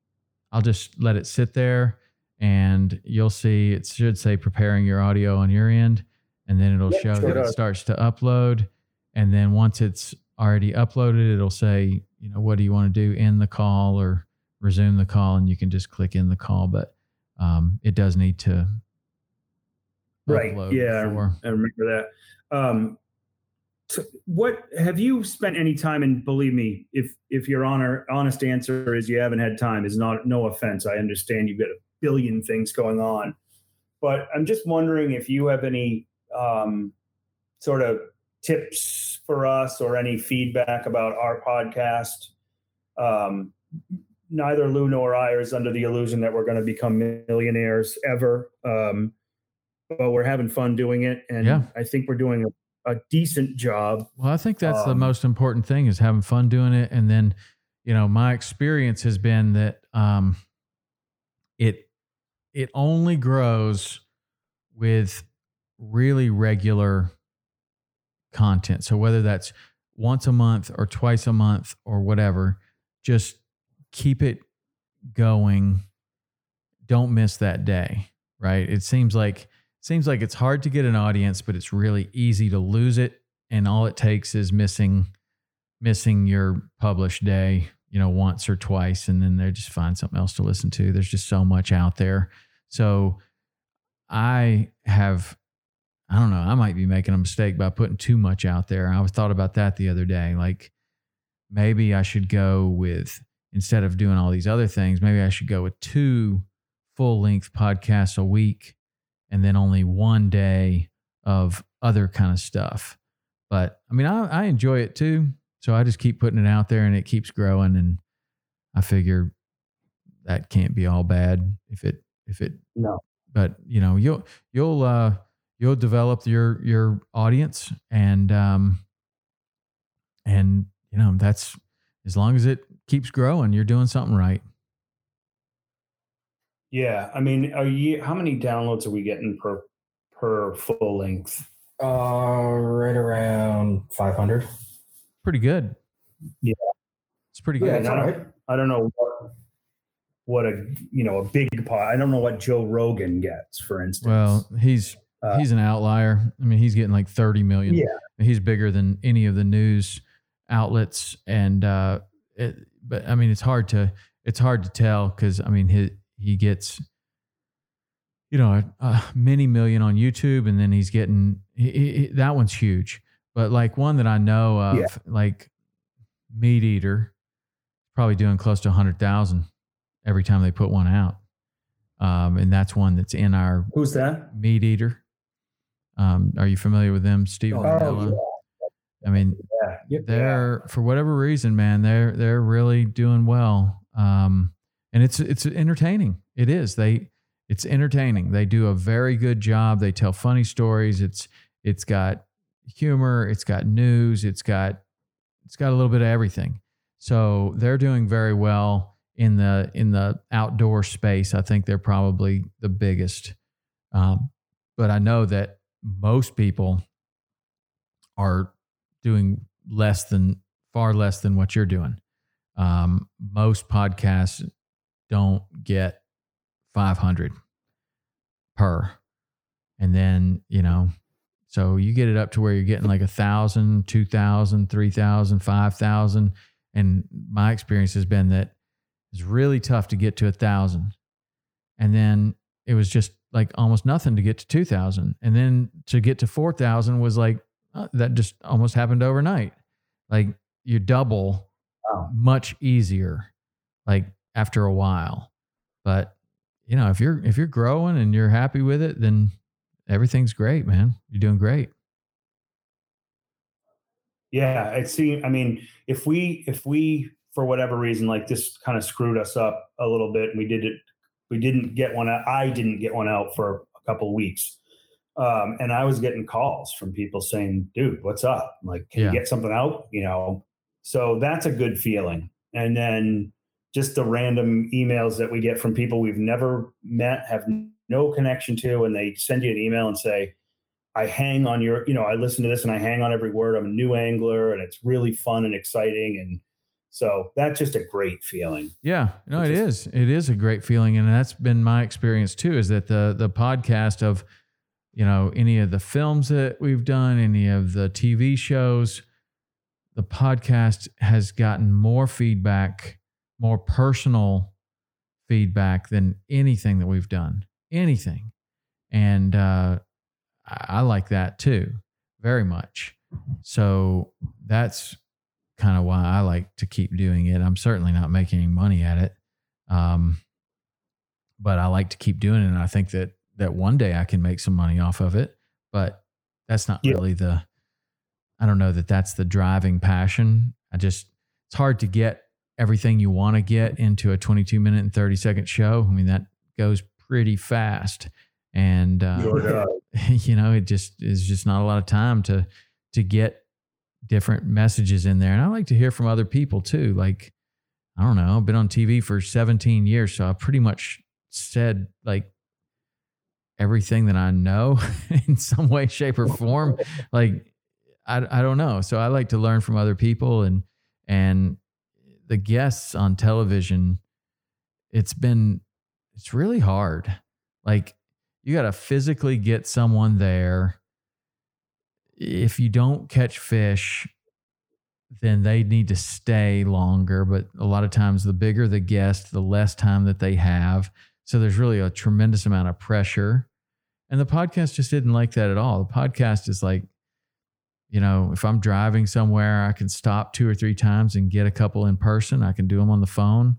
I'll just let it sit there and you'll see it should say preparing your audio on your end, and then it'll Yep, show sure that it starts to upload. And then once it's already uploaded, it'll say, you know, what do you want to do? End the call or resume the call, and you can just click in the call. But um, it does need to Right. Yeah. I remember that. Um, so what have you spent any time? And believe me, if if your honor honest answer is you haven't had time, is not no offense. I understand you've got a billion things going on. But I'm just wondering if you have any um, sort of tips for us or any feedback about our podcast. Um, neither Lou nor I is under the illusion that we're going to become millionaires ever. Um, but we're having fun doing it. And Yeah. I think we're doing a, a decent job. Well, I think that's the Um, most important thing is having fun doing it. And then, you know, my experience has been that um, it it only grows with really regular content. So whether that's once a month or twice a month or whatever, just keep it going. Don't miss that day, right? It seems like seems like it's hard to get an audience, but it's really easy to lose it. And all it takes is missing missing your published day, you know, once or twice, and then they just find something else to listen to. There's just so much out there. So I have I don't know, I might be making a mistake by putting too much out there. I was thought about that the other day. Like maybe I should go with instead of doing all these other things, maybe I should go with two full length podcasts a week and then only one day of other kind of stuff. But I mean, I, I enjoy it too. So I just keep putting it out there and it keeps growing. And I figure that can't be all bad if it, if it, No. but you know, you'll, you'll, uh, you'll develop your, your audience and, um, and, you know, that's as long as it keeps growing, you're doing something right. Yeah. I mean, are you, how many downloads are we getting per, per full length? Uh, right around 500. Pretty good. Yeah. It's pretty Yeah, good. it's all right. I don't know what, what a, you know, a big pot. I don't know what Joe Rogan gets, for instance. Well, he's Uh, he's an outlier. I mean, he's getting like 30 million. Yeah. He's bigger than any of the news outlets and uh it, but I mean it's hard to it's hard to tell cuz I mean he he gets you know a, a many million on YouTube and then he's getting he, he, that one's huge. But like one that I know of Yeah. like Meat Eater probably doing close to 100,000 every time they put one out. Um and that's one that's in our Who's that? Meat Eater. Um, are you familiar with them, Steve? Oh, Rinella? I mean, Yeah. They're for whatever reason, man, they're they're really doing well. Um, and it's it's entertaining. It is. They it's entertaining. They do a very good job. They tell funny stories. It's it's got humor. It's got news. It's got it's got a little bit of everything. So they're doing very well in the in the outdoor space. I think they're probably the biggest. Um, but I know that most people are doing less than far less than what you're doing. Um, most podcasts don't get 500 per, and then you know, so you get it up to where you're getting like a thousand, two thousand, three thousand, five thousand, and my experience has been that it's really tough to get to a thousand, and then it was just like almost nothing to get to 2000 and then to get to 4000 was like uh, that just almost happened overnight. Like you double Wow. much easier. Like after a while but you know if you're if you're growing and you're happy with it then everything's great man you're doing great Yeah, it seemed. I mean, if we if we for whatever reason like this kind of screwed us up a little bit, and we did it, we didn't get one out. I didn't get one out for a couple of weeks, um, and I was getting calls from people saying, "Dude, what's up? Like, can Yeah. you get something out?" You know, so that's a good feeling. And then just the random emails that we get from people we've never met, have no connection to, and they send you an email and say, I hang on your, you know, I listen to this and I hang on every word. I'm a new angler and it's really fun and exciting. And so that's just a great feeling. Yeah, no, It it is. It is a great feeling, and that's been my experience too. Is that the the podcast of, you know, any of the films that we've done, any of the TV shows, the podcast has gotten more feedback, more personal feedback than anything that we've done. Anything, and uh, I, I like that too, very much. So that's kind of why I like to keep doing it. I'm certainly not making any money at it. Um, but I like to keep doing it. And I think that that one day I can make some money off of it. But that's not Yeah. really the. I don't know that that's the driving passion. I just it's hard to get everything you want to get into a 22 minute and 30 second show. I mean that goes pretty fast, and uh, *laughs* you know it just is just not a lot of time to to get different messages in there. And i like to hear from other people too. Like i don't know i've been on tv for 17 years so i pretty much said like everything that i know *laughs* in some way shape or form. *laughs* Like I, I don't know. So i like to learn from other people and and the guests on television it's been it's really hard like you got to physically get someone there. If you don't catch fish, then they need to stay longer. But a lot of times, the bigger the guest, the less time that they have. So there's really a tremendous amount of pressure. And the podcast just didn't like that at all. The podcast is like, you know, if I'm driving somewhere, I can stop two or three times and get a couple in person. I can do them on the phone.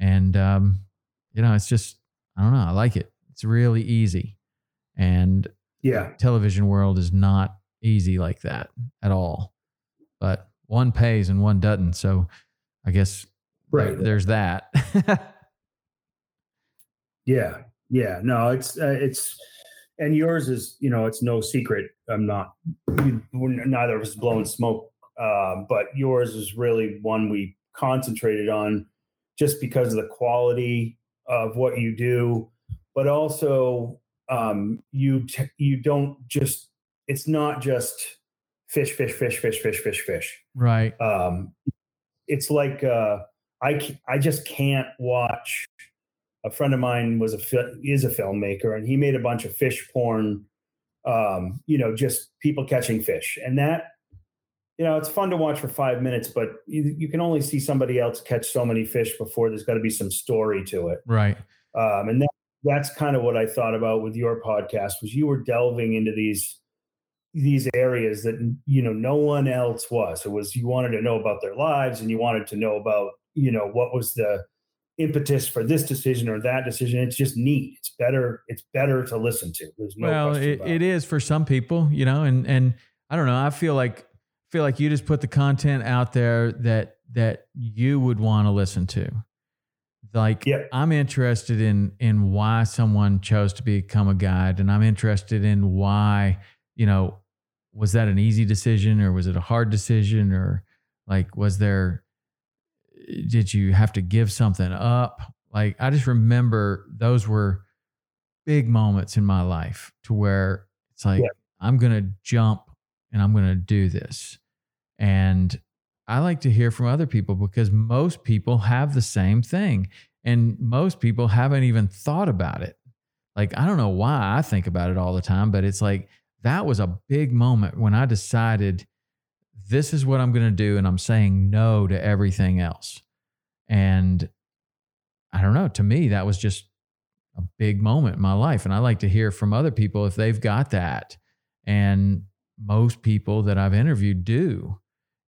And, um, you know, it's just, I don't know. I like it. It's really easy. And Yeah. television world is not easy like that at all. But one pays and one doesn't. So I guess Right. there's that. *laughs* Yeah, yeah. No, it's uh, it's, and yours is you know it's no secret. I'm not. neither of us blowing smoke, um, but yours is really one we concentrated on, just because of the quality of what you do, but also um, you t- you don't just. It's not just fish, fish, fish, fish, fish, fish, fish right. um, it's like uh, I I just can't watch. A friend of mine was a is a filmmaker, and he made a bunch of fish porn. Um, you know, just people catching fish, and that you know it's fun to watch for five minutes, but you, you can only see somebody else catch so many fish before there's got to be some story to it. Right. Um, and that, that's kind of what I thought about with your podcast was you were delving into these these areas that you know no one else was. It was you wanted to know about their lives and you wanted to know about you know what was the impetus for this decision or that decision. It's just neat. It's better. It's better to listen to. There's no well, it, it is for some people, you know, and and I don't know. I feel like feel like you just put the content out there that that you would want to listen to. Like Yeah. I'm interested in in why someone chose to become a guide, and I'm interested in why you know was that an easy decision or was it a hard decision or like was there did you have to give something up. Like i just remember those were big moments in my life to where it's like Yeah. i'm gonna jump and i'm gonna do this. And i like to hear from other people because most people have the same thing and most people haven't even thought about it. Like i don't know why i think about it all the time but it's like that was a big moment when I decided this is what I'm going to do. And I'm saying no to everything else. And I don't know, to me, that was just a big moment in my life. And I like to hear from other people if they've got that. And most people that I've interviewed do.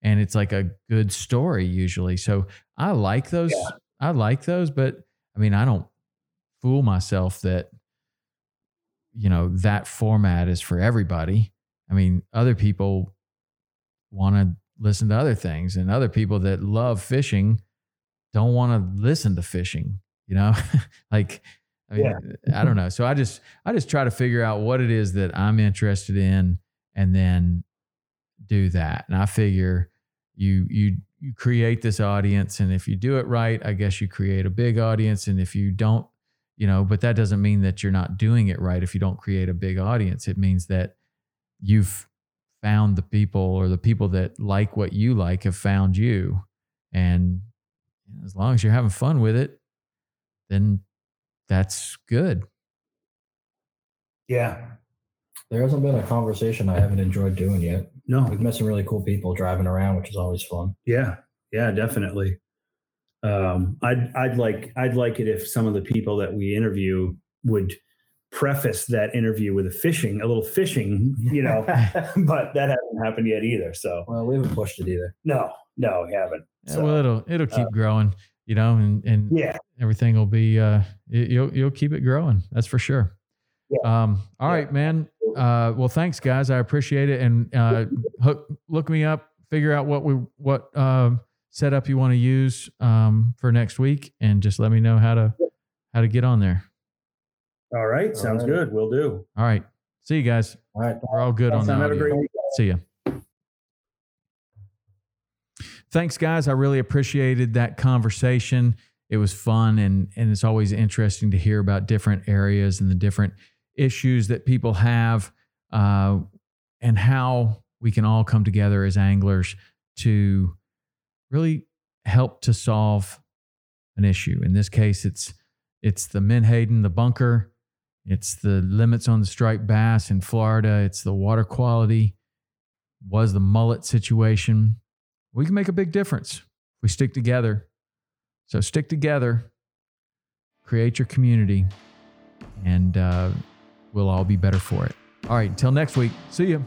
And it's like a good story usually. So I like those. Yeah. I like those, but I mean, I don't fool myself that you know that format is for everybody i mean other people want to listen to other things and other people that love fishing don't want to listen to fishing you know? *laughs* Like i mean i don't know. So i just i just try to figure out what it is that i'm interested in and then do that. And i figure you you you create this audience and if you do it right i guess you create a big audience. And if you don't you know but that doesn't mean that you're not doing it right if you don't create a big audience. It means that you've found the people or the people that like what you like have found you and as long as you're having fun with it then that's good Yeah. There hasn't been a conversation I haven't enjoyed doing yet. No. We've met some really cool people driving around, which is always fun. Yeah, yeah, definitely. Um, I'd I'd like I'd like it if some of the people that we interview would preface that interview with a fishing, a little fishing, you know, *laughs* but that hasn't happened yet either. So well, we haven't pushed it either. no, no, we haven't. Yeah, So, well it'll it'll keep uh, growing you know, and and Yeah. everything will be uh, y- you'll you'll keep it growing. That's for sure. Yeah. Um, all Yeah. right, man. Uh, well, thanks, guys. I appreciate it. And uh, hook, look me up. Figure out what we what uh, setup you want to use um, for next week, and just let me know how to how to get on there. All right. Sounds All right. good. We'll do. All right. See you guys. All right. We're all good on a great week. See ya. Thanks, guys. I really appreciated that conversation. It was fun, and and it's always interesting to hear about different areas and the different issues that people have, uh, and how we can all come together as anglers to really help to solve an issue. In this case, it's it's the Menhaden, the bunker, it's the limits on the striped bass in Florida, it's the water quality, was the mullet situation. We can make a big difference if we stick together. So stick together, create your community, and uh, we'll all be better for it. All right, until next week, see you.